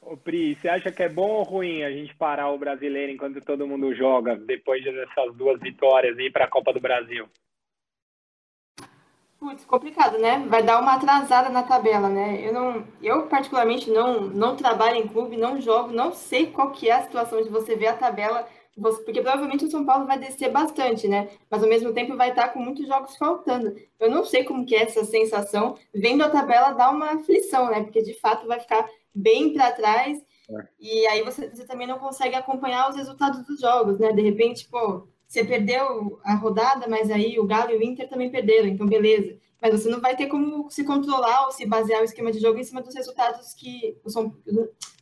Ô, Pri, você acha que é bom ou ruim a gente parar o brasileiro enquanto todo mundo joga, depois dessas duas vitórias e ir para a Copa do Brasil? Putz, complicado, né? Vai dar uma atrasada na tabela, né? Eu não, eu particularmente não, não trabalho em clube, não jogo, não sei qual que é a situação de você ver a tabela, porque provavelmente o São Paulo vai descer bastante, né? Mas ao mesmo tempo vai estar com muitos jogos faltando. Eu não sei como que é essa sensação, vendo a tabela dá uma aflição, né? Porque de fato vai ficar bem para trás é. e aí você, você também não consegue acompanhar os resultados dos jogos, né? De repente, pô, você perdeu a rodada, mas aí o Galo e o Inter também perderam, então beleza. Mas você não vai ter como se controlar ou se basear o esquema de jogo em cima dos resultados que são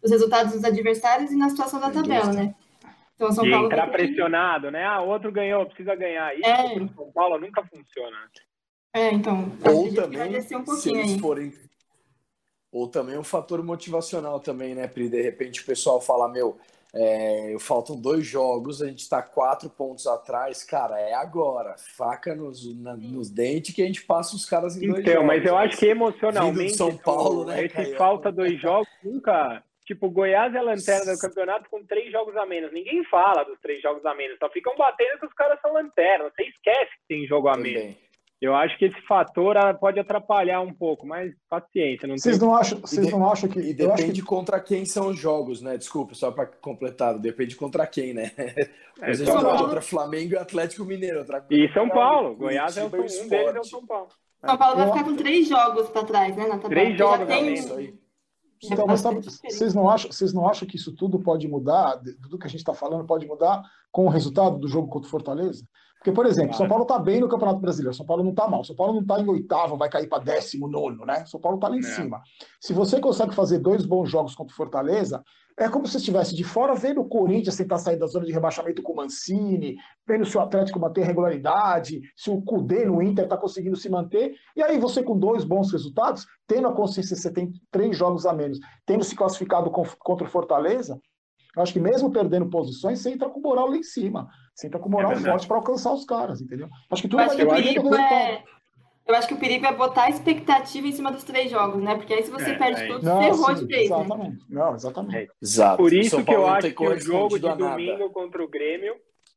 os resultados dos adversários e na situação da tabela, né? Então São Paulo entrar pressionado, né? Ah, outro ganhou, precisa ganhar. Isso é. no São Paulo nunca funciona. É, então. Ou também, um se eles aí. forem ou também um fator motivacional também, né, Pri? De repente o pessoal fala, meu, é, faltam dois jogos, a gente está quatro pontos atrás, cara, é agora. Faca nos, na, nos dentes que a gente passa os caras em então, dois jogos. mas eu acho que emocionalmente São Paulo, né, esse Caio? falta dois jogos nunca. Tipo, Goiás é a lanterna do campeonato com três jogos a menos. Ninguém fala dos três jogos a menos. Só ficam batendo que os caras são lanterna. Você esquece que tem jogo a menos. Eu acho que esse fator ah, pode atrapalhar um pouco, mas paciência. Não vocês, tem... não acham, vocês não acham que. E depende que... contra quem são os jogos, né? Desculpa, só para completar, depende contra quem, né? É, gente fala contra Flamengo e Atlético Mineiro. Outra e São Paulo. Goiás é o, um deles é o São Paulo. São Paulo vai ficar com três jogos para trás, né? Na tabela. Três jogos tem... isso aí. Então, mas sabe, vocês, não acham, vocês não acham que isso tudo pode mudar, tudo que a gente está falando pode mudar com o resultado do jogo contra o Fortaleza? Porque, por exemplo, São Paulo está bem no Campeonato Brasileiro, São Paulo não está mal. São Paulo não está em oitavo, vai cair para décimo nono, né? São Paulo está lá em é. cima. Se você consegue fazer dois bons jogos contra o Fortaleza, é como se estivesse de fora vendo o Corinthians tentar sair da zona de rebaixamento com o Mancini, vendo se o Atlético manter regularidade, se o Cudê no Inter está conseguindo se manter. E aí você com dois bons resultados, tendo a consciência que você tem três jogos a menos, tendo se classificado contra o Fortaleza, eu acho que mesmo perdendo posições, você entra com moral lá em cima. Você entra com moral é forte para alcançar os caras, entendeu? Acho que tudo vai depender do É... Eu acho que o perigo é botar a expectativa em cima dos três jogos, né? Porque aí se você é, perde é. tudo, você errou de vez, né? Exatamente. Né? Não, exatamente. É. Exato. Por isso que eu acho que o jogo de domingo nada. contra o Grêmio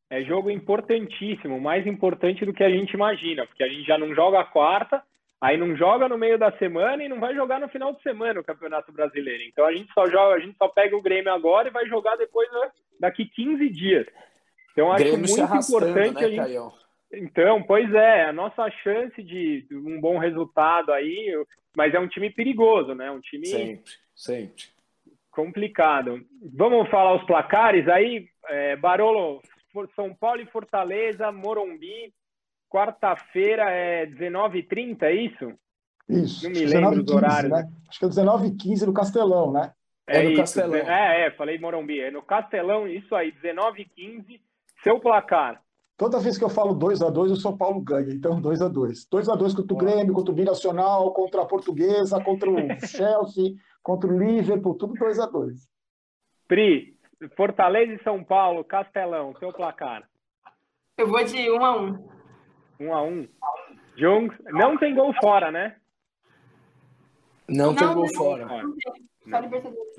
é jogo importantíssimo, mais importante do que a gente imagina, porque a gente já não joga a quarta, Aí não joga no meio da semana e não vai jogar no final de semana o Campeonato Brasileiro. Então a gente só joga, a gente só pega o Grêmio agora e vai jogar depois né, daqui 15 dias. Então acho Grêmio muito importante né, a gente. Então, pois é, a nossa chance de um bom resultado aí, mas é um time perigoso, né? Um time sempre, sempre complicado. Vamos falar os placares aí, é, Barolo, São Paulo e Fortaleza, Morumbi, quarta-feira é 19h30, é isso? Isso. Não me lembro do horário. Né? Acho que é 19h15 no Castelão, né? É, é no isso. Castelão. É, é, falei Morumbi. É no Castelão, isso aí, 19h15, seu placar. Toda vez que eu falo 2 a 2 o São Paulo ganha. Então, 2 a 2 2 a 2 contra o Grêmio, contra o Binacional, contra a Portuguesa, contra o Chelsea, contra o Liverpool, tudo 2 a 2 Pri, Fortaleza e São Paulo, Castelão, seu placar. Eu vou de 1 a 1 um a um. Jungs, não tem gol fora, né? Não, não tem gol fora. Só Libertadores.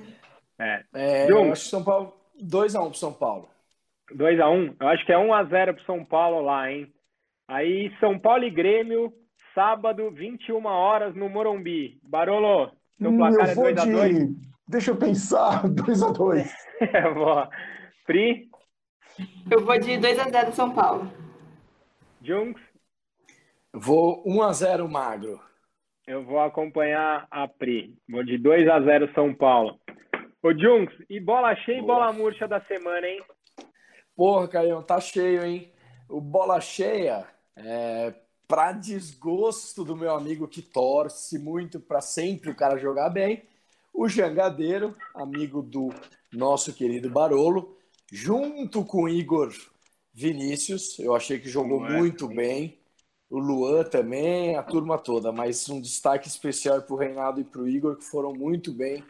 É. é eu acho que São Paulo 2x1 um pro São Paulo. 2x1? Um. Eu acho que é 1x0 pro São Paulo lá, hein? Aí São Paulo e Grêmio, sábado, 21 horas no Morumbi. Barolo, seu hum, placar é 2x2? De... Deixa eu pensar, 2x2. é, boa. Pri? Eu vou de 2x0 São Paulo. Junks? Vou 1 a 0 magro. Eu vou acompanhar a Pri. Vou de 2 a 0 São Paulo. Ô, Junks, e bola cheia e bola murcha da semana, hein? Porra, Caião, tá cheio, hein? O bola cheia, é, para desgosto do meu amigo que torce muito para sempre o cara jogar bem, o Jangadeiro, amigo do nosso querido Barolo, junto com o Igor Vinícius, eu achei que jogou é, muito bem. O Luan também, a turma toda, mas um destaque especial para o Reinaldo e para o Igor, que foram muito bem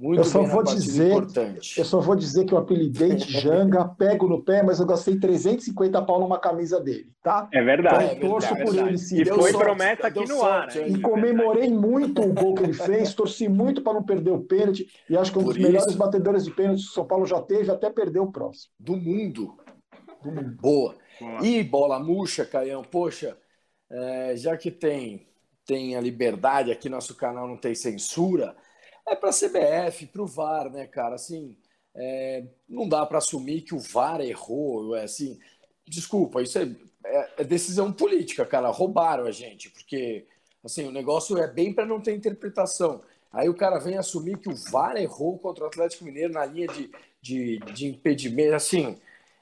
muito eu só vou dizer, importante. eu só vou dizer que eu apelidei de Janga, pego no pé, mas eu gastei 350 pau numa camisa dele, tá? É verdade. Então, eu torço é por ele sim. E foi sorte, promessa aqui no ar. Né? E comemorei muito o gol que ele fez, torci muito para não perder o pênalti e acho que um dos por melhores isso... batedores de pênalti que o São Paulo já teve, até perdeu o próximo. Do mundo. Do mundo. Boa. Boa. E bola murcha, Caião, poxa, é, já que tem tem a liberdade, aqui nosso canal não tem censura, é para a CBF, para o VAR, né, cara? Assim, é, não dá para assumir que o VAR errou, é assim. Desculpa, isso é, é, é, decisão política, cara. Roubaram a gente, porque assim o negócio é bem para não ter interpretação. Aí o cara vem assumir que o VAR errou contra o Atlético Mineiro na linha de, de, de impedimento, assim.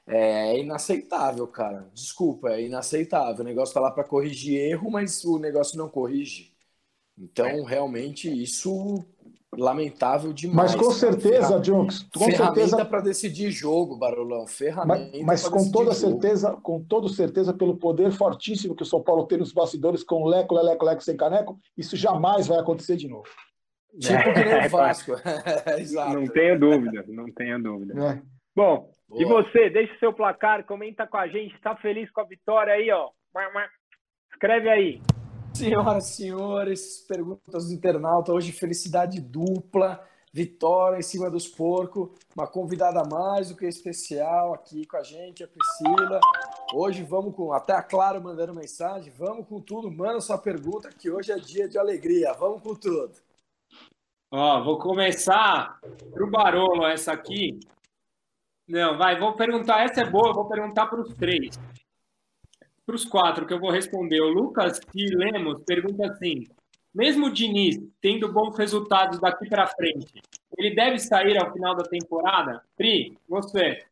É inaceitável, cara. Desculpa, é inaceitável. O negócio tá lá para corrigir erro, mas o negócio não corrige. Então, realmente, isso lamentável demais. Mas com certeza, Junks, com ferramenta certeza para decidir jogo, Barulão, ferramenta. Mas, mas com toda jogo. certeza, com toda certeza, pelo poder fortíssimo que o São Paulo tem nos bastidores com Leco, Leleco, Leco sem caneco, isso jamais vai acontecer de novo. Tipo que nem o Vasco. não tenho dúvida, não tenho dúvida. É. Bom, Boa. e você, deixa o seu placar, comenta com a gente, está feliz com a vitória aí, ó. Escreve aí. Senhoras e senhores, perguntas do internauta. Hoje, felicidade dupla, vitória em cima dos porcos. Uma convidada mais do que especial aqui com a gente, a Priscila. Hoje vamos com. Até a Clara mandando mensagem. Vamos com tudo. Manda sua pergunta, que hoje é dia de alegria. Vamos com tudo. Ó, vou começar para o Barolo, essa aqui. Não, vai, vou perguntar. Essa é boa, vou perguntar para os três para os quatro que eu vou responder. O Lucas e Lemos pergunta assim: mesmo o Diniz tendo bons resultados daqui para frente, ele deve sair ao final da temporada? Pri, você.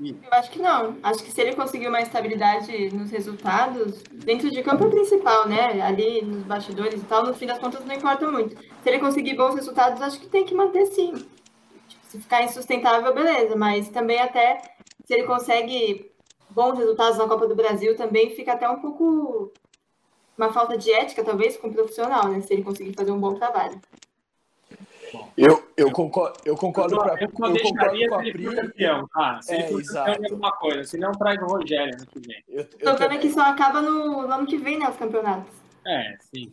Eu acho que não. Acho que se ele conseguir uma estabilidade nos resultados, dentro de campo principal, né? Ali nos bastidores e tal, no fim das contas não importa muito. Se ele conseguir bons resultados, acho que tem que manter sim. Se ficar insustentável, beleza. Mas também até se ele consegue bons resultados na Copa do Brasil também fica até um pouco uma falta de ética, talvez, com o profissional, né? Se ele conseguir fazer um bom trabalho. Eu, eu concordo, eu concordo, pra, eu, eu concordo com a Pri. Campeão, tá? Se é, ele for campeão de alguma coisa, se não traz o Rogério ano que vem. Eu, eu o problema é que só acaba no, no, ano que vem, né? Os campeonatos. É, sim.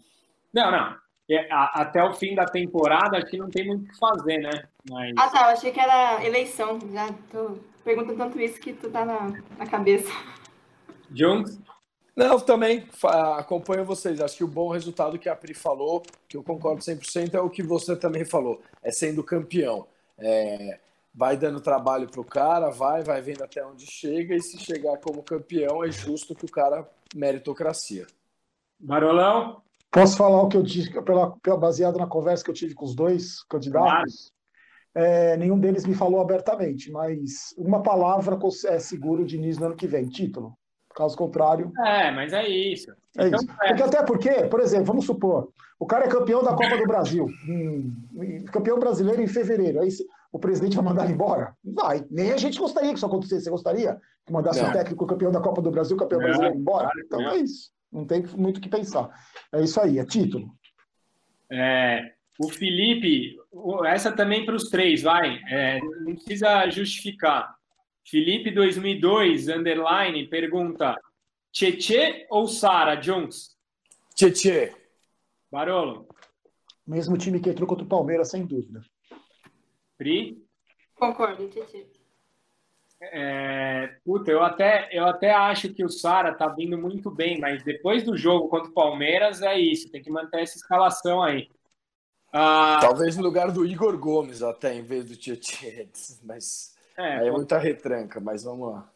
Não, não. É, a, até o fim da temporada aqui não tem muito o que fazer, né? Mas... Ah, tá. Eu achei que era eleição. Já tô pergunta tanto isso que tu tá na, na cabeça. Jones? Não, também acompanho vocês. Acho que o bom resultado que a Pri falou, que eu concordo 100%, é o que você também falou, é sendo campeão. É, vai dando trabalho para o cara, vai, vai vendo até onde chega, e se chegar como campeão, é justo que o cara meritocracia. Barolão? Posso falar o que eu disse, pela, pela, baseado na conversa que eu tive com os dois candidatos? É, nenhum deles me falou abertamente, mas uma palavra é seguro o Diniz no ano que vem, título. Caso contrário. É, mas é isso. É então, isso. É. Porque até porque, por exemplo, vamos supor, o cara é campeão da Copa do Brasil, hum, campeão brasileiro em fevereiro. Aí o presidente vai mandar ele embora? Vai. Nem a gente gostaria que isso acontecesse. Você gostaria que mandasse o técnico campeão da Copa do Brasil, campeão brasileiro embora? Então é isso. Não tem muito o que pensar. É isso aí, é título. É, o Felipe, essa também para os três, vai. É, não precisa justificar. Felipe 2002, underline, pergunta: Tietê ou Sara Jones? Tietê. Barolo. Mesmo time que entrou contra o Palmeiras, sem dúvida. Pri? Concordo, Tietê. É, puta, eu até, eu até acho que o Sara tá vindo muito bem, mas depois do jogo contra o Palmeiras é isso, tem que manter essa escalação aí. Ah, Talvez no lugar do Igor Gomes até, em vez do Tietchan, mas é, aí é muita retranca, mas vamos lá.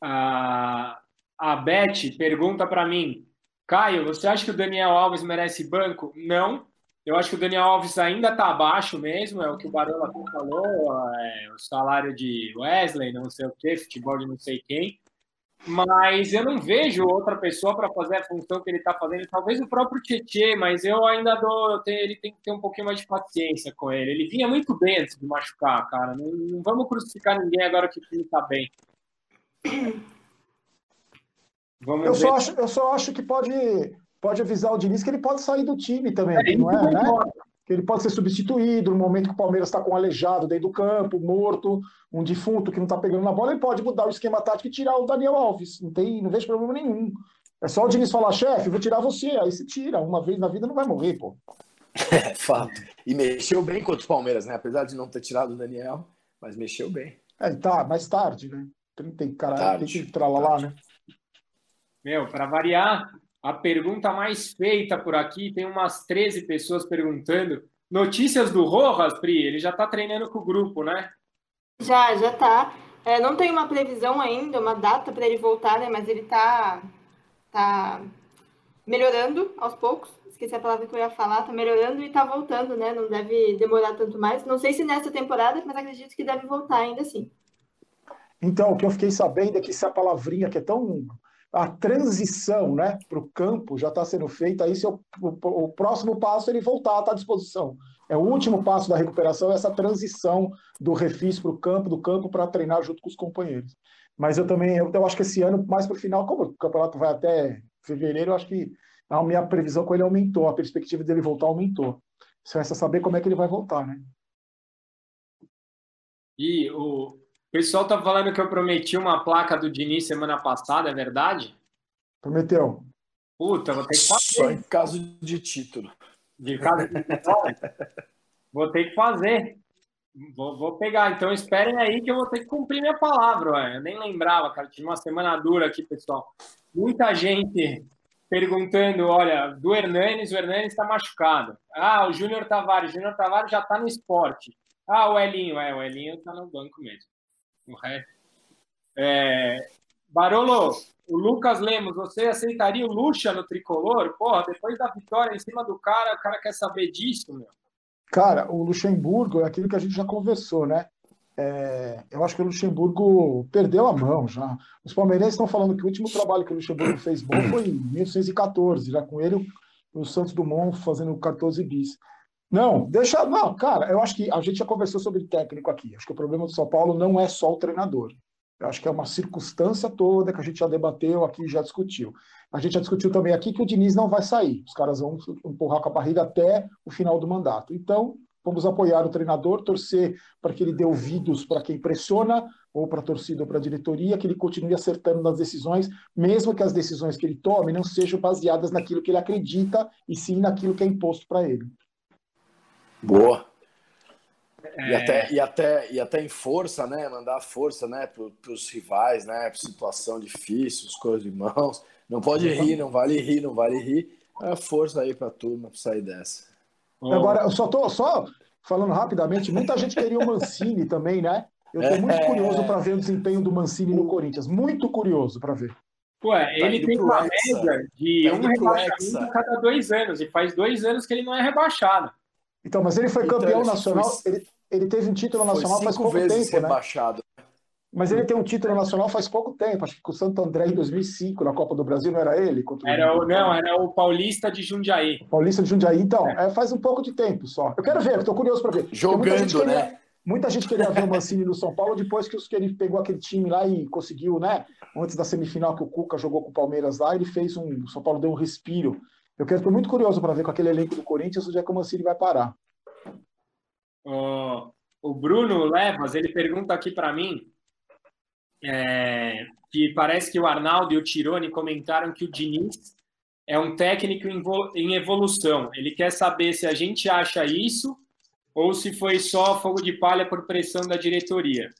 Ah, a Beth pergunta para mim, Caio, você acha que o Daniel Alves merece banco? Não, Eu acho que o Daniel Alves ainda está abaixo mesmo, é o que o Barão falou, é, o salário de Wesley, não sei o que, futebol de não sei quem. Mas eu não vejo outra pessoa para fazer a função que ele está fazendo. Talvez o próprio Tietchan, mas eu ainda dou. Eu tenho, ele tem que ter um pouquinho mais de paciência com ele. Ele vinha muito bem antes de machucar, cara. Não, não vamos crucificar ninguém agora que time está bem. Vamos eu, ver. só acho, eu só acho que pode, pode avisar o Diniz que ele pode sair do time também, é, não é, né? Que ele pode ser substituído no momento que o Palmeiras está com um aleijado dentro do campo, morto, um defunto que não está pegando na bola, ele pode mudar o esquema tático e tirar o Daniel Alves. Não, tem, não vejo problema nenhum. É só o Diniz falar, chefe, vou tirar você. Aí se tira. Uma vez na vida não vai morrer, pô. É, fato. E mexeu bem contra os Palmeiras, né? Apesar de não ter tirado o Daniel, mas mexeu bem. É, tá, mais tarde, né? Tem, cara, tem que entrar lá, né? Meu, para variar, a pergunta mais feita por aqui, tem umas 13 pessoas perguntando. Notícias do Rojas, Pri, ele já está treinando com o grupo, né? Já, já tá. É, não tem uma previsão ainda, uma data para ele voltar, né? Mas ele tá, tá melhorando aos poucos. Esqueci a palavra que eu ia falar, tá melhorando e tá voltando, né? Não deve demorar tanto mais. Não sei se nessa temporada, mas acredito que deve voltar ainda assim. Então, o que eu fiquei sabendo é que essa palavrinha que é tão a transição né, para o campo já está sendo feita, aí se o, o, próximo passo é ele voltar, está à disposição. É o último passo da recuperação, essa transição do refis para o campo, do campo para treinar junto com os companheiros. Mas eu também, eu, eu acho que esse ano, mais para o final, como o campeonato vai até fevereiro, eu acho que a minha previsão com ele aumentou, a perspectiva dele voltar aumentou. Só resta saber como é que ele vai voltar, né? E o, o pessoal tá falando que eu prometi uma placa do Diniz semana passada, é verdade? Prometeu. Puta, vou ter que fazer. Só em caso de título. De caso de título? vou ter que fazer. Vou, vou, pegar. Então esperem aí que eu vou ter que cumprir minha palavra. Ué. Eu nem lembrava, cara. Tive uma semana dura aqui, pessoal. Muita gente perguntando, olha, do Hernanes, o Hernanes está machucado. Ah, o Júnior Tavares, o Júnior Tavares já está no esporte. Ah, o Elinho, é, o Elinho está no banco mesmo. É, Barolo, o Lucas Lemos, você aceitaria o Lucha no tricolor? Porra, depois da vitória em cima do cara, o cara quer saber disso, meu. Cara, o Luxemburgo é aquilo que a gente já conversou, né? É, eu acho que o Luxemburgo perdeu a mão já. Os palmeirenses estão falando que o último trabalho que o Luxemburgo fez bom foi em 1914, já com ele o Santos Dumont fazendo 14 bis. Não, deixa. Não, cara, eu acho que a gente já conversou sobre técnico aqui. Acho que o problema do São Paulo não é só o treinador. Eu acho que é uma circunstância toda que a gente já debateu aqui, já discutiu. A gente já discutiu também aqui que o Diniz não vai sair. Os caras vão empurrar com a barriga até o final do mandato. Então, vamos apoiar o treinador, torcer para que ele dê ouvidos para quem pressiona, ou para a torcida ou para a diretoria, que ele continue acertando nas decisões, mesmo que as decisões que ele tome não sejam baseadas naquilo que ele acredita, e sim naquilo que é imposto para ele. Boa. É... E, até, e, até, e até em força, né? Mandar força né? para os rivais, né? Situação difícil, os coisas de mãos. Não pode rir, não vale rir, não vale rir. É força aí para a turma para sair dessa. Agora, eu só tô só falando rapidamente, muita gente queria o Mancini também, né? Eu estou muito é... curioso para ver o desempenho do Mancini no Corinthians. Muito curioso para ver. Ué, tá ele tem uma média de tá um rebaixamento a cada dois anos, e faz dois anos que ele não é rebaixado. Então, mas ele foi então, campeão nacional, foi... ele, ele teve um título nacional faz pouco tempo, né? rebaixado. né? Mas ele tem um título nacional faz pouco tempo, acho que com o Santo André em 2005, na Copa do Brasil, não era ele? Era o, não, era o Paulista de Jundiaí. Paulista de Jundiaí, então, é. É, faz um pouco de tempo só. Eu quero ver, estou curioso para ver. Jogando, queria, né? Muita gente queria ver o Mancini no São Paulo depois que, ele pegou aquele time lá e conseguiu, né? Antes da semifinal que o Cuca jogou com o Palmeiras lá, ele fez um. O São Paulo deu um respiro. Eu quero, estou muito curioso para ver com aquele elenco do Corinthians onde é que o Mancini vai parar. O, o Bruno Levas, ele pergunta aqui para mim é, que parece que o Arnaldo e o Tirone comentaram que o Diniz é um técnico em evolução. Ele quer saber se a gente acha isso ou se foi só fogo de palha por pressão da diretoria.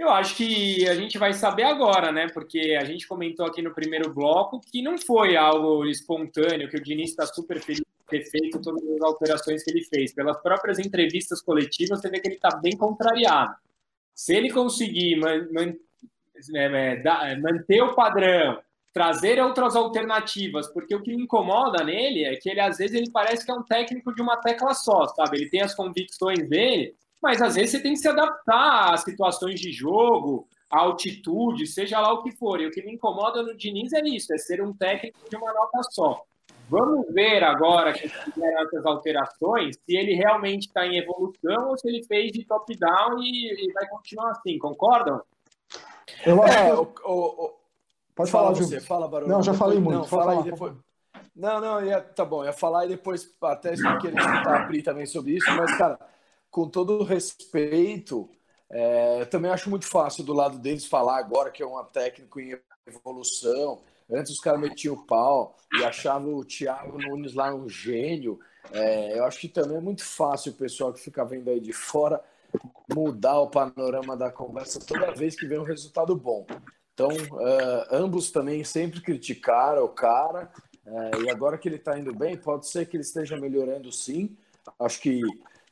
Eu acho que a gente vai saber agora, né? Porque a gente comentou aqui no primeiro bloco que não foi algo espontâneo, que o Diniz está super feliz ter feito todas as alterações que ele fez. Pelas próprias entrevistas coletivas, você vê que ele está bem contrariado. Se ele conseguir é, é, é, manter o padrão, trazer outras alternativas, porque o que me incomoda nele é que ele às vezes ele parece que é um técnico de uma tecla só, sabe? Ele tem as convicções dele, mas às vezes você tem que se adaptar às situações de jogo, à altitude, seja lá o que for. E o que me incomoda no Diniz é isso, é ser um técnico de uma nota só. Vamos ver agora que fizeram essas alterações, se ele realmente está em evolução ou se ele fez de top-down e, e, vai continuar assim, concordam? Eu acho é, que... o, o, Pode fala falar, você, fala, Barulho. Não, já falei muito. Não, fala aí depois. Não, não, ia, tá bom, ia falar e depois até queria escutar a Pri também sobre isso, mas, cara, com todo respeito, é, também acho muito fácil do lado deles falar agora que é um técnico em evolução. Antes os caras metiam o pau e achavam o Thiago Nunes lá um gênio. É, eu acho que também é muito fácil o pessoal que fica vendo aí de fora mudar o panorama da conversa toda vez que vem um resultado bom. Então, uh, ambos também sempre criticaram o cara. Uh, e agora que ele está indo bem, pode ser que ele esteja melhorando sim. Acho que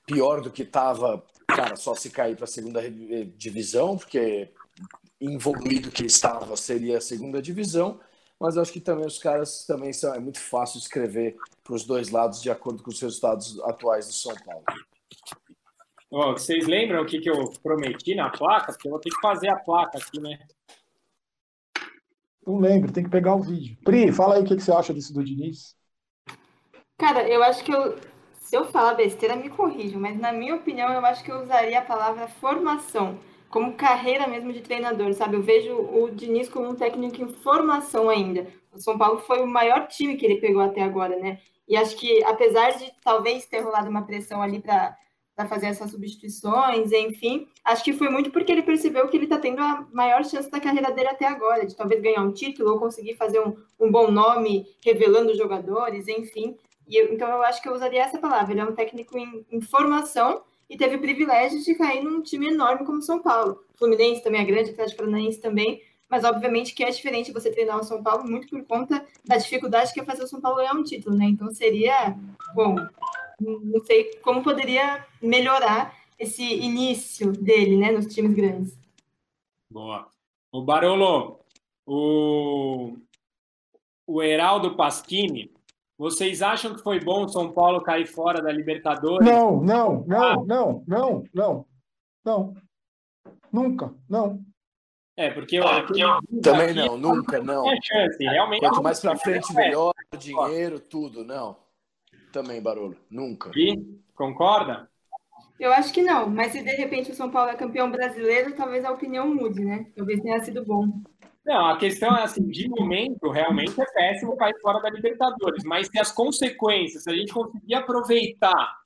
pior do que estava, cara, só se cair para a segunda divisão, porque envolvido que estava seria a segunda divisão. Mas acho que também os caras também são. É muito fácil escrever para os dois lados de acordo com os resultados atuais do São Paulo. Oh, vocês lembram o que, que eu prometi na placa? Porque eu vou ter que fazer a placa aqui, né? Não lembro, tem que pegar o vídeo. Pri, fala aí o que, que você acha disso do Diniz. Cara, eu acho que eu, se eu falar besteira, me corrijam, mas na minha opinião, eu acho que eu usaria a palavra formação, como carreira mesmo de treinador, sabe? Eu vejo o Diniz como um técnico em formação ainda. O São Paulo foi o maior time que ele pegou até agora, né? E acho que, apesar de talvez ter rolado uma pressão ali para para fazer essas substituições, enfim. Acho que foi muito porque ele percebeu que ele está tendo a maior chance da carreira dele até agora, de talvez ganhar um título ou conseguir fazer um, um bom nome revelando jogadores, enfim. E eu, então eu acho que eu usaria essa palavra. Ele é um técnico em, em formação e teve o privilégio de cair num time enorme como São Paulo. Fluminense também é grande, Atlético Paranaense também, mas obviamente que é diferente você treinar o São Paulo muito por conta da dificuldade que é fazer o São Paulo ganhar um título, né? Então seria, bom, não sei como poderia melhorar esse início dele, né, nos times grandes. Boa. O Barolo, o, o Heraldo Pasquini, vocês acham que foi bom o São Paulo cair fora da Libertadores? Não, não, não, ah. não, não, não, não. Nunca, não. É, porque eu, eu também não, nunca, não. Chance, realmente Quanto mais para frente, melhor, dinheiro, tudo, não também, Barolo. Nunca. E? Concorda? Eu acho que não, mas se de repente o São Paulo é campeão brasileiro, talvez a opinião mude, né? Talvez tenha sido bom. Não, a questão é assim, de momento, realmente é péssimo cair fora da Libertadores, mas se as consequências, se a gente conseguir aproveitar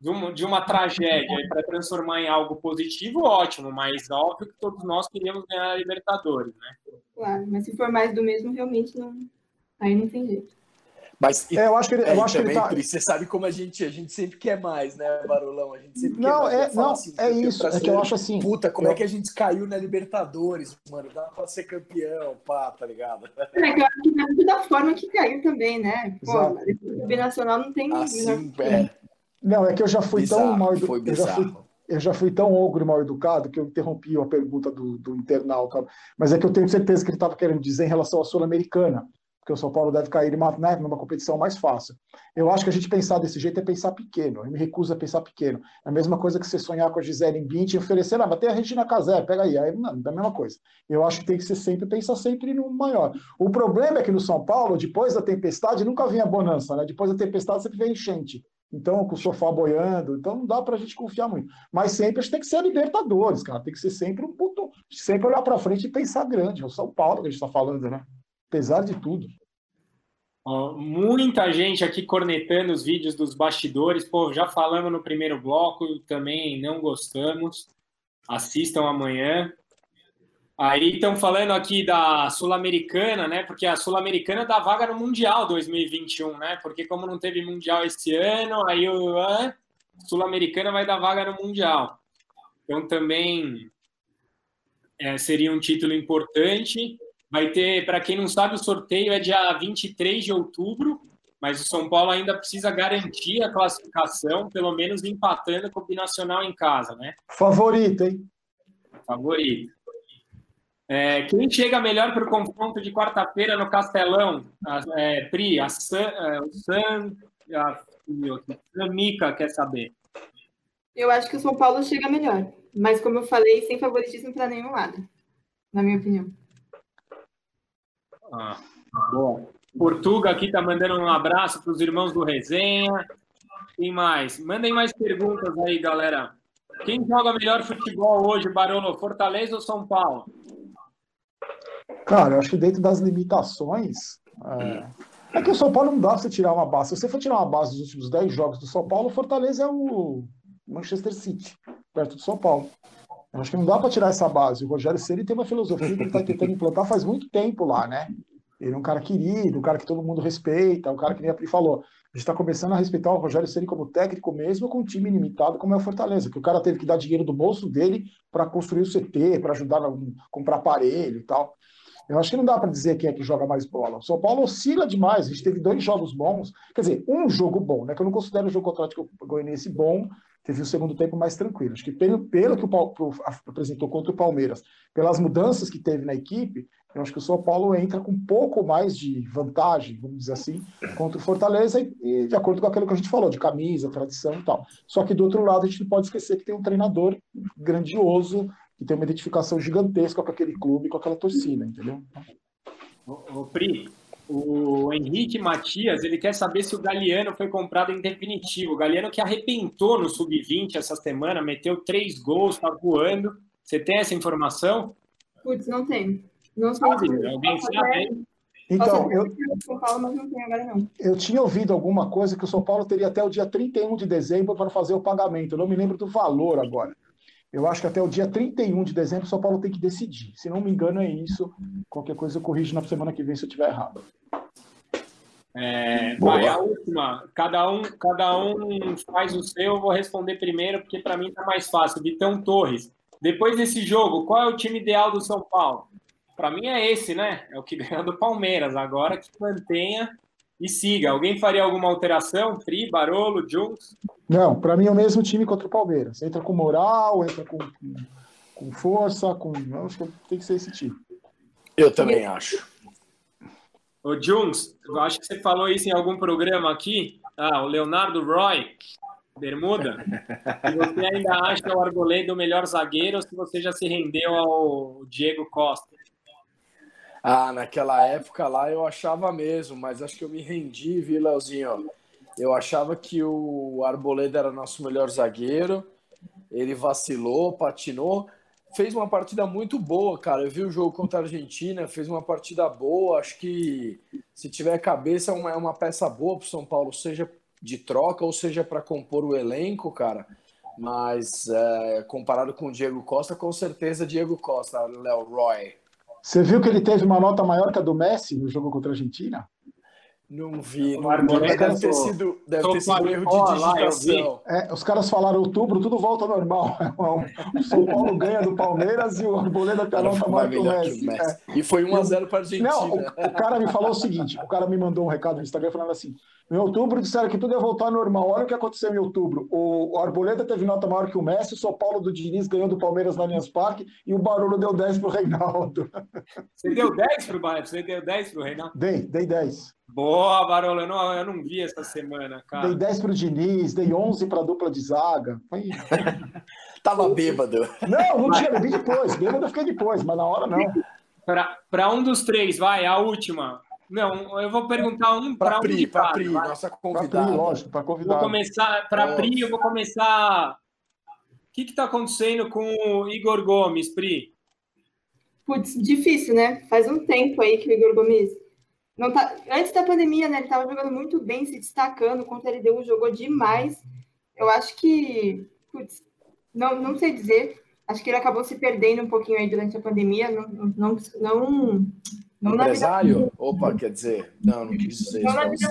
de uma, de uma tragédia para transformar em algo positivo, ótimo, mas óbvio que todos nós queríamos ganhar a Libertadores, né? Claro, mas se for mais do mesmo, realmente não. Aí não tem jeito. Mas é, eu acho que ele, eu acho também, que ele tá... Cris, você sabe como a gente, a gente sempre quer mais, né, Barulão? A gente sempre não, quer mais. É, não, assim, é isso. É que eu acho assim. Puta, como eu... é que a gente caiu na Libertadores, mano? Dá pra ser campeão, pá, tá ligado? É que eu acho que é da forma que caiu também, né? Pô, o binacional não tem. Assim, é. Não, é que eu já fui bizarro, tão mal educado. Eu já fui, eu já fui tão ogro mal educado que eu interrompi a pergunta do, do internauta. Mas é que eu tenho certeza que ele estava querendo dizer em relação à Sul-Americana porque o São Paulo deve cair né, numa competição mais fácil. Eu acho que a gente pensar desse jeito é pensar pequeno. Eu me recuso a pensar pequeno. É a mesma coisa que você sonhar com a Gisele 20 e oferecer, ah, mas tem a Regina Casé, pega aí. aí não, é a mesma coisa. Eu acho que tem que ser sempre, pensar sempre no maior. O problema é que no São Paulo, depois da tempestade, nunca vinha bonança, né? Depois da tempestade sempre vem enchente. Então, com o sofá boiando, então não dá para a gente confiar muito. Mas sempre a gente tem que ser Libertadores, cara. Tem que ser sempre um ponto, sempre olhar para frente e pensar grande. É o São Paulo que a gente está falando, né? Apesar de tudo. Muita gente aqui cornetando os vídeos dos bastidores. Pô, já falamos no primeiro bloco, também não gostamos. Assistam amanhã. Aí estão falando aqui da Sul-Americana, né? Porque a Sul-Americana dá vaga no Mundial 2021, né? Porque como não teve Mundial esse ano, aí o Sul-Americana vai dar vaga no Mundial. Então também é, seria um título importante. Vai ter, para quem não sabe, o sorteio é dia 23 de outubro, mas o São Paulo ainda precisa garantir a classificação, pelo menos empatando com o Binacional em casa, né? Favorito, hein? Favorito. É, quem chega melhor para o confronto de quarta-feira no Castelão? A, é, Pri, a San, é, o San, a, a Mica quer saber. Eu acho que o São Paulo chega melhor, mas como eu falei, sem favoritismo para nenhum lado, na minha opinião. Ah, boa. Portuga aqui tá mandando um abraço para os irmãos do Resenha. Quem mais? Mandem mais perguntas aí, galera. Quem joga melhor futebol hoje, Barolo? Fortaleza ou São Paulo? Cara, eu acho que dentro das limitações. É, é que o São Paulo não dá pra você tirar uma base. Se você for tirar uma base dos últimos 10 jogos do São Paulo, Fortaleza é o Manchester City, perto do São Paulo. Eu acho que não dá para tirar essa base. O Rogério Ceni tem uma filosofia que ele está tentando implantar faz muito tempo lá, né? Ele é um cara querido, um cara que todo mundo respeita, um cara que nem a Pri falou. A gente está começando a respeitar o Rogério Ceni como técnico, mesmo com um time limitado como é o Fortaleza, que o cara teve que dar dinheiro do bolso dele para construir o CT, para ajudar a comprar aparelho e tal. Eu acho que não dá para dizer quem é que joga mais bola. O São Paulo oscila demais. A gente teve dois jogos bons, quer dizer, um jogo bom, né? Que eu não considero o jogo contra o Goianiense bom, teve o segundo tempo mais tranquilo. Acho que pelo, pelo que o Paulo apresentou contra o Palmeiras, pelas mudanças que teve na equipe, eu acho que o São Paulo entra com um pouco mais de vantagem, vamos dizer assim, contra o Fortaleza, e, e, de acordo com aquilo que a gente falou, de camisa, tradição e tal. Só que do outro lado, a gente não pode esquecer que tem um treinador grandioso, que tem uma identificação gigantesca com aquele clube, com aquela torcida, entendeu? O Pri, o Henrique Matias, ele quer saber se o Galeano foi comprado em definitivo. O Galeano que arrebentou no Sub-20 essa semana, meteu três gols, tá voando. Você tem essa informação? Putz, não tem. Não sabe. Alguém sabe? Então, eu, eu tinha ouvido alguma coisa que o São Paulo teria até o dia 31 de dezembro para fazer o pagamento. Eu não me lembro do valor agora. Eu acho que até o dia 31 de dezembro o São Paulo tem que decidir. Se não me engano, é isso. Qualquer coisa eu corrijo na semana que vem se eu estiver errado. É, vai, a última. Cada um, cada um faz o seu. Eu vou responder primeiro, porque para mim tá mais fácil. Vitão Torres. Depois desse jogo, qual é o time ideal do São Paulo? Para mim é esse, né? É o que ganhou do Palmeiras. Agora que mantenha e siga. Alguém faria alguma alteração? Pri, Barolo, Juntos? Não, para mim é o mesmo time contra o Palmeiras. Entra com moral, entra com, com, com força, com. Eu acho que tem que ser esse time. Eu também acho. Ô, Jungs, eu acho que você falou isso em algum programa aqui. Ah, o Leonardo Roy, Bermuda. Se você ainda acha o Arboleda o melhor zagueiro ou se você já se rendeu ao Diego Costa? Ah, naquela época lá eu achava mesmo, mas acho que eu me rendi, viu, Leozinho? Eu achava que o Arboleda era nosso melhor zagueiro. Ele vacilou, patinou, fez uma partida muito boa, cara. Eu vi o jogo contra a Argentina, fez uma partida boa. Acho que se tiver cabeça, é uma, uma peça boa para o São Paulo, seja de troca ou seja para compor o elenco, cara. Mas é, comparado com o Diego Costa, com certeza Diego Costa, Léo Roy. Você viu que ele teve uma nota maior que a do Messi no jogo contra a Argentina? Não vi. Não, deve ter sido, deve ter sido um erro de digitação. É, os caras falaram outubro, tudo volta ao normal. O São Paulo ganha do Palmeiras e o Arboleda tem a nota maior que o Messi. É. E foi 1x0 para a Argentina. Não, o, o, cara me falou o seguinte: o cara me mandou um recado no Instagram falando assim: em outubro disseram que tudo ia voltar ao normal. Olha o que aconteceu em outubro. O, Arboleda teve nota maior que o Messi, o São Paulo do Diniz ganhou do Palmeiras na Allianz Parque e o Barulho deu 10 pro Reinaldo. Você deu 10 pro Barulho? Você deu 10 pro Reinaldo? Dei, dei 10. Boa, Barolo, eu não, eu não vi essa semana, cara. Dei 10 pro Diniz, dei 11 pra dupla de zaga. Foi... Tava bêbado. Não, não tinha, bebi depois. Bêbado eu fiquei depois, mas na hora não. Para um dos três, vai, a última. Não, eu vou perguntar um para um Pri, para Pri, vai. nossa convidada. Pra Pri, lógico, para convidar. Vou começar para Pri, eu vou começar. O que está acontecendo com o Igor Gomes, Pri? Putz, difícil, né? Faz um tempo aí que o Igor Gomes não tá... Antes da pandemia, né? Ele estava jogando muito bem, se destacando. Contra ele deu, jogou demais. Eu acho que, putz, não, não sei dizer. Acho que ele acabou se perdendo um pouquinho aí durante a pandemia. Não, não, não não Empresário? Opa, quer dizer, não, não quis dizer não isso.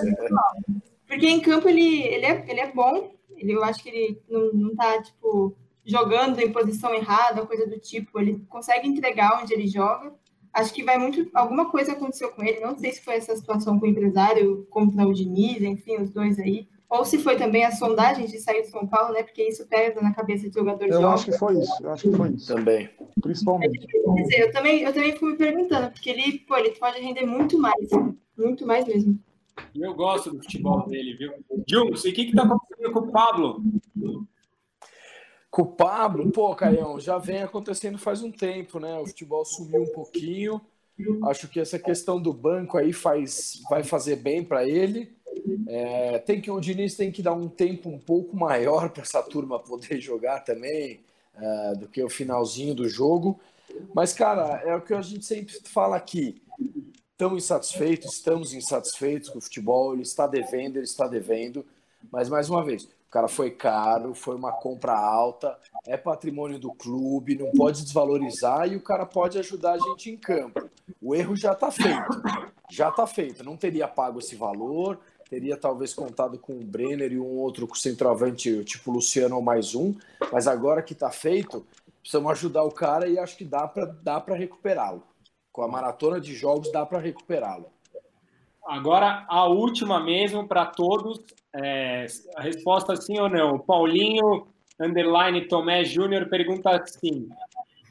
Porque em campo ele, ele, é, ele é bom, ele, eu acho que ele não, não tá, tipo, jogando em posição errada, coisa do tipo. Ele consegue entregar onde ele joga. Acho que vai muito. Alguma coisa aconteceu com ele. Não sei se foi essa situação com o empresário contra o Diniz, enfim, os dois aí. ou se foi também a sondagem de sair de São Paulo, né? Porque isso pesa na cabeça de jogadores Eu acho que foi isso, eu acho que foi isso. Também. Principalmente. Quer dizer, eu também, eu também fico me perguntando, porque ele, pô, ele pode render muito mais, muito mais mesmo. Eu gosto do futebol dele, viu? Juntos, e o que está acontecendo com o Pablo? Com o Pablo, pô, Caião, já vem acontecendo faz um tempo, né? O futebol sumiu um pouquinho. Acho que essa questão do banco aí faz, vai fazer bem para ele. É, tem que o Diniz tem que dar um tempo um pouco maior para essa turma poder jogar também é, do que o finalzinho do jogo. Mas, cara, é o que a gente sempre fala aqui. Estamos insatisfeitos, estamos insatisfeitos com o futebol, ele está devendo, ele está devendo. Mas, mais uma vez, o cara foi caro, foi uma compra alta, é patrimônio do clube, não pode desvalorizar e o cara pode ajudar a gente em campo. O erro já está feito, já está feito. Não teria pago esse valor, teria talvez contado com o Brenner e um outro centroavante, tipo Luciano ou mais um, mas agora que está feito, precisamos ajudar o cara e acho que dá para dá recuperá-lo. Com a maratona de jogos dá para recuperá-lo. Agora, a última mesmo para todos. É, a resposta sim ou não. Paulinho, underline Tomé Júnior, pergunta assim.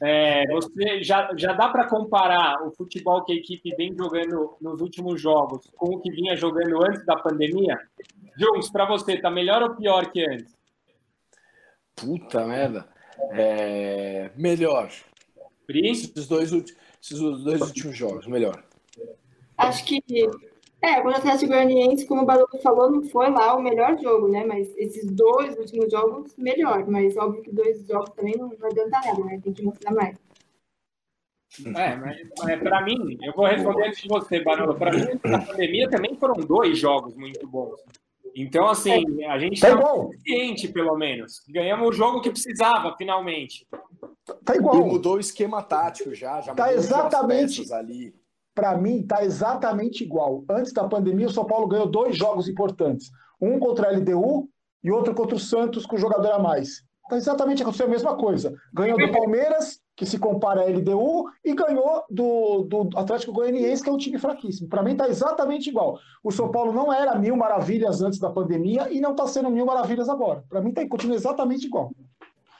É, você já, já dá para comparar o futebol que a equipe vem jogando nos últimos jogos com o que vinha jogando antes da pandemia? Jones, para você, tá melhor ou pior que antes? Puta merda. É, melhor. Pri? Esses dois, esses dois últimos jogos, melhor. Acho que é, o Atlético Goianiense, como o Barulho falou, não foi lá o melhor jogo, né? Mas esses dois últimos jogos, melhor. Mas óbvio que dois jogos também não, não adianta nada, né? Tem que mostrar mais. É, mas, mas para mim, eu vou responder antes de você, Barolo. Para mim, na pandemia também foram dois jogos muito bons. Então, assim, a gente Tá consciente, pelo menos. Ganhamos o jogo que precisava, finalmente. Tá E igual. mudou o esquema tático já, já Tá mudou exatamente. as peças ali. Para mim, tá exatamente igual. Antes da pandemia, o São Paulo ganhou dois jogos importantes. Um contra a LDU e outro contra o Santos com jogador a mais. Tá exatamente aconteceu a mesma coisa. Ganhou do Palmeiras, que se compara à LDU, e ganhou do, do Atlético Goianiense, que é um time fraquíssimo. Para mim, tá exatamente igual. O São Paulo não era mil maravilhas antes da pandemia e não está sendo mil maravilhas agora. Para mim, tá, continua exatamente igual.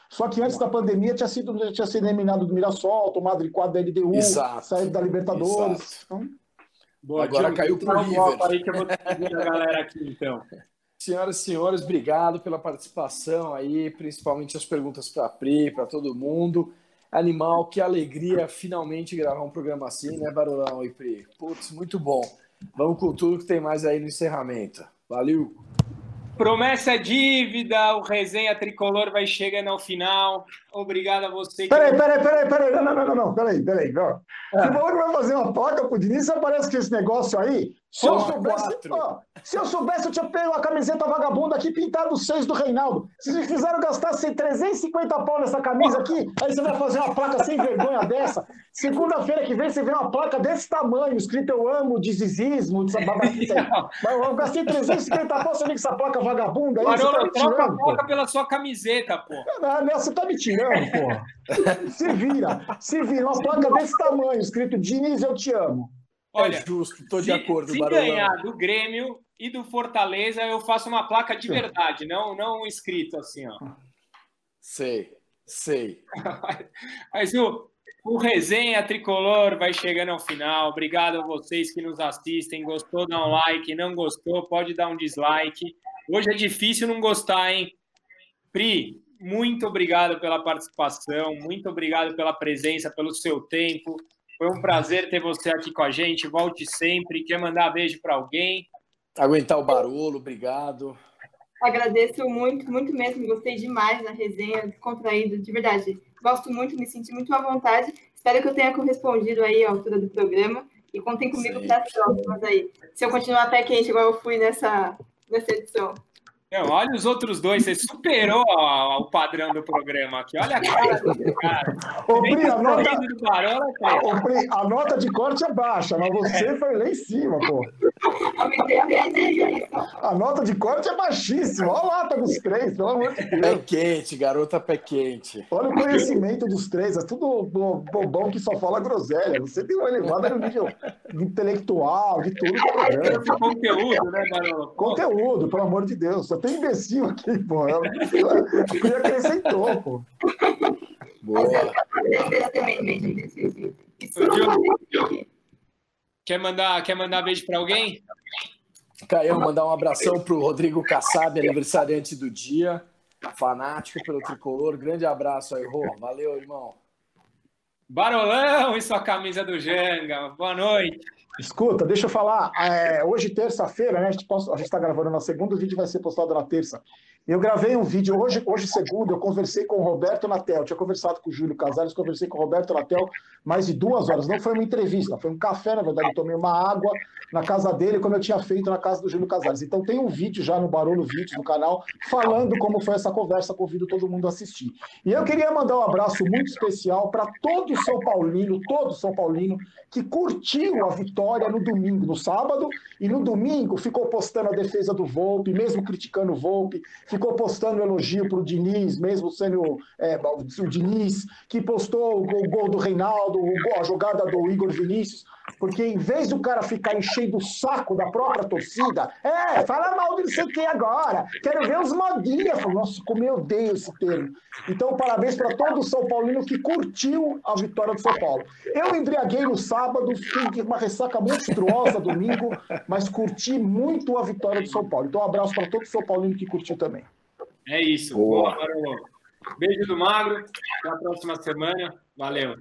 Só que antes da pandemia tinha sido, tinha sido eliminado do Mirassol, tomado de quadro da LDU, Exato. saído da Libertadores. Então, Boa, Agora caiu um golpe River. aí que eu vou a galera aqui, então. Senhoras e senhores, obrigado pela participação aí, principalmente as perguntas para a Pri, para todo mundo. Animal, que alegria finalmente gravar um programa assim, né, Barulão e Pri? Putz, muito bom. Vamos com tudo que tem mais aí no encerramento. Valeu! Promessa é dívida, o resenha tricolor vai chegando ao final. Obrigado a você. que- Peraí, peraí, peraí, peraí, não, não, não, não, peraí, peraí, não. Você falou que vai fazer uma placa pro Diniz, parece que esse negócio aí, se eu soubesse, ó, se eu soubesse, eu tinha pego a camiseta vagabunda aqui pintada os seis do Reinaldo. Vocês me fizeram gastar assim, 350 pau nessa camisa aqui, aí você vai fazer uma placa sem vergonha dessa. Segunda-feira que vem você vê uma placa desse tamanho, escrito eu amo, dizizismo, dessa babaquice aí. Mas eu gastei 350 pau, você vem com essa placa vagabunda aí, Barolo, tá troca a pô. placa pela sua camiseta, pô. Ah, não, você tá me tirando, porra. Se vira, se vira. Uma placa desse tamanho, escrito Diniz, eu te amo. Olha, é justo, estou de acordo, se Barulão. ganhar do Grêmio e do Fortaleza, eu faço uma placa de verdade, não, não um escrito assim, ó. Sei, sei. Mas o, o resenha tricolor vai chegando ao final. Obrigado a vocês que nos assistem. Gostou, dá um like. Não gostou, pode dar um dislike. Hoje é difícil não gostar, hein? Pri, muito obrigado pela participação, muito obrigado pela presença, pelo seu tempo. Foi um prazer ter você aqui com a gente. Volte sempre. Quer mandar beijo para alguém? Aguentar o barulho, obrigado. Agradeço muito, muito mesmo. Gostei demais da resenha, descontraído, de verdade. Gosto muito, me senti muito à vontade. Espero que eu tenha correspondido aí à altura do programa. E contem comigo para as próximas aí. Se eu continuar até quente, igual eu fui nessa, nessa edição. Não, olha os outros dois. Você superou a- o padrão do programa aqui. Olha a cara do cara. Ô, Bem Pri, a nota, do Barolo, cara. ô, Pri, a nota de corte é baixa, mas você foi lá em cima, pô. A nota de corte é baixíssima. Olha lá, tá dos três, pelo amor de Deus. Pé quente, garota pé quente. Olha o conhecimento dos três. É tudo bobão que só fala groselha. Você tem uma elevada no nível intelectual, de tudo. É conteúdo, né, Barolo? Conteúdo, pelo amor de Deus. Só tem imbecil aqui, pô. E acrescentou, pô. Boa. Quer mandar, quer mandar beijo para alguém? Caião, mandar um abração para o Rodrigo Kassab, aniversariante do dia, fanático pelo tricolor. Grande abraço aí, Rô. Valeu, irmão. Barolão e sua camisa do Janga. Boa noite. Escuta, deixa eu falar. É, hoje, terça-feira, né, a gente está gravando na segunda, o vídeo vai ser postado na terça. Eu gravei um vídeo hoje, hoje segundo, eu conversei com o Roberto Natel. Tinha conversado com o Júlio Casares, conversei com o Roberto Natel mais de duas horas. Não foi uma entrevista, foi um café, na verdade. Eu tomei uma água na casa dele, como eu tinha feito na casa do Júlio Casares. Então tem um vídeo já no Barulho Vídeos no canal, falando como foi essa conversa. Convido todo mundo a assistir. E eu queria mandar um abraço muito especial para todo São Paulino, todo São Paulino, que curtiu a vitória no domingo, no sábado, e no domingo ficou postando a defesa do Volpe, mesmo criticando o Volpe, ficou postando elogio para o Diniz, mesmo sendo é, o Diniz, que postou o gol do Reinaldo, a jogada do Igor Vinícius, porque em vez do cara ficar enchendo o saco da própria torcida, é, fala mal de não sei o que agora, quero ver os modinhas. Nossa, como eu odeio esse termo. Então, parabéns para todo o São Paulino que curtiu a vitória do São Paulo. Eu embriaguei no sábado, fiquei uma ressaca monstruosa domingo, mas curti muito a vitória do São Paulo. Então, um abraço para todo o São Paulino que curtiu também. É isso. Boa, Boa Beijo do Magro. Até a próxima semana. Valeu.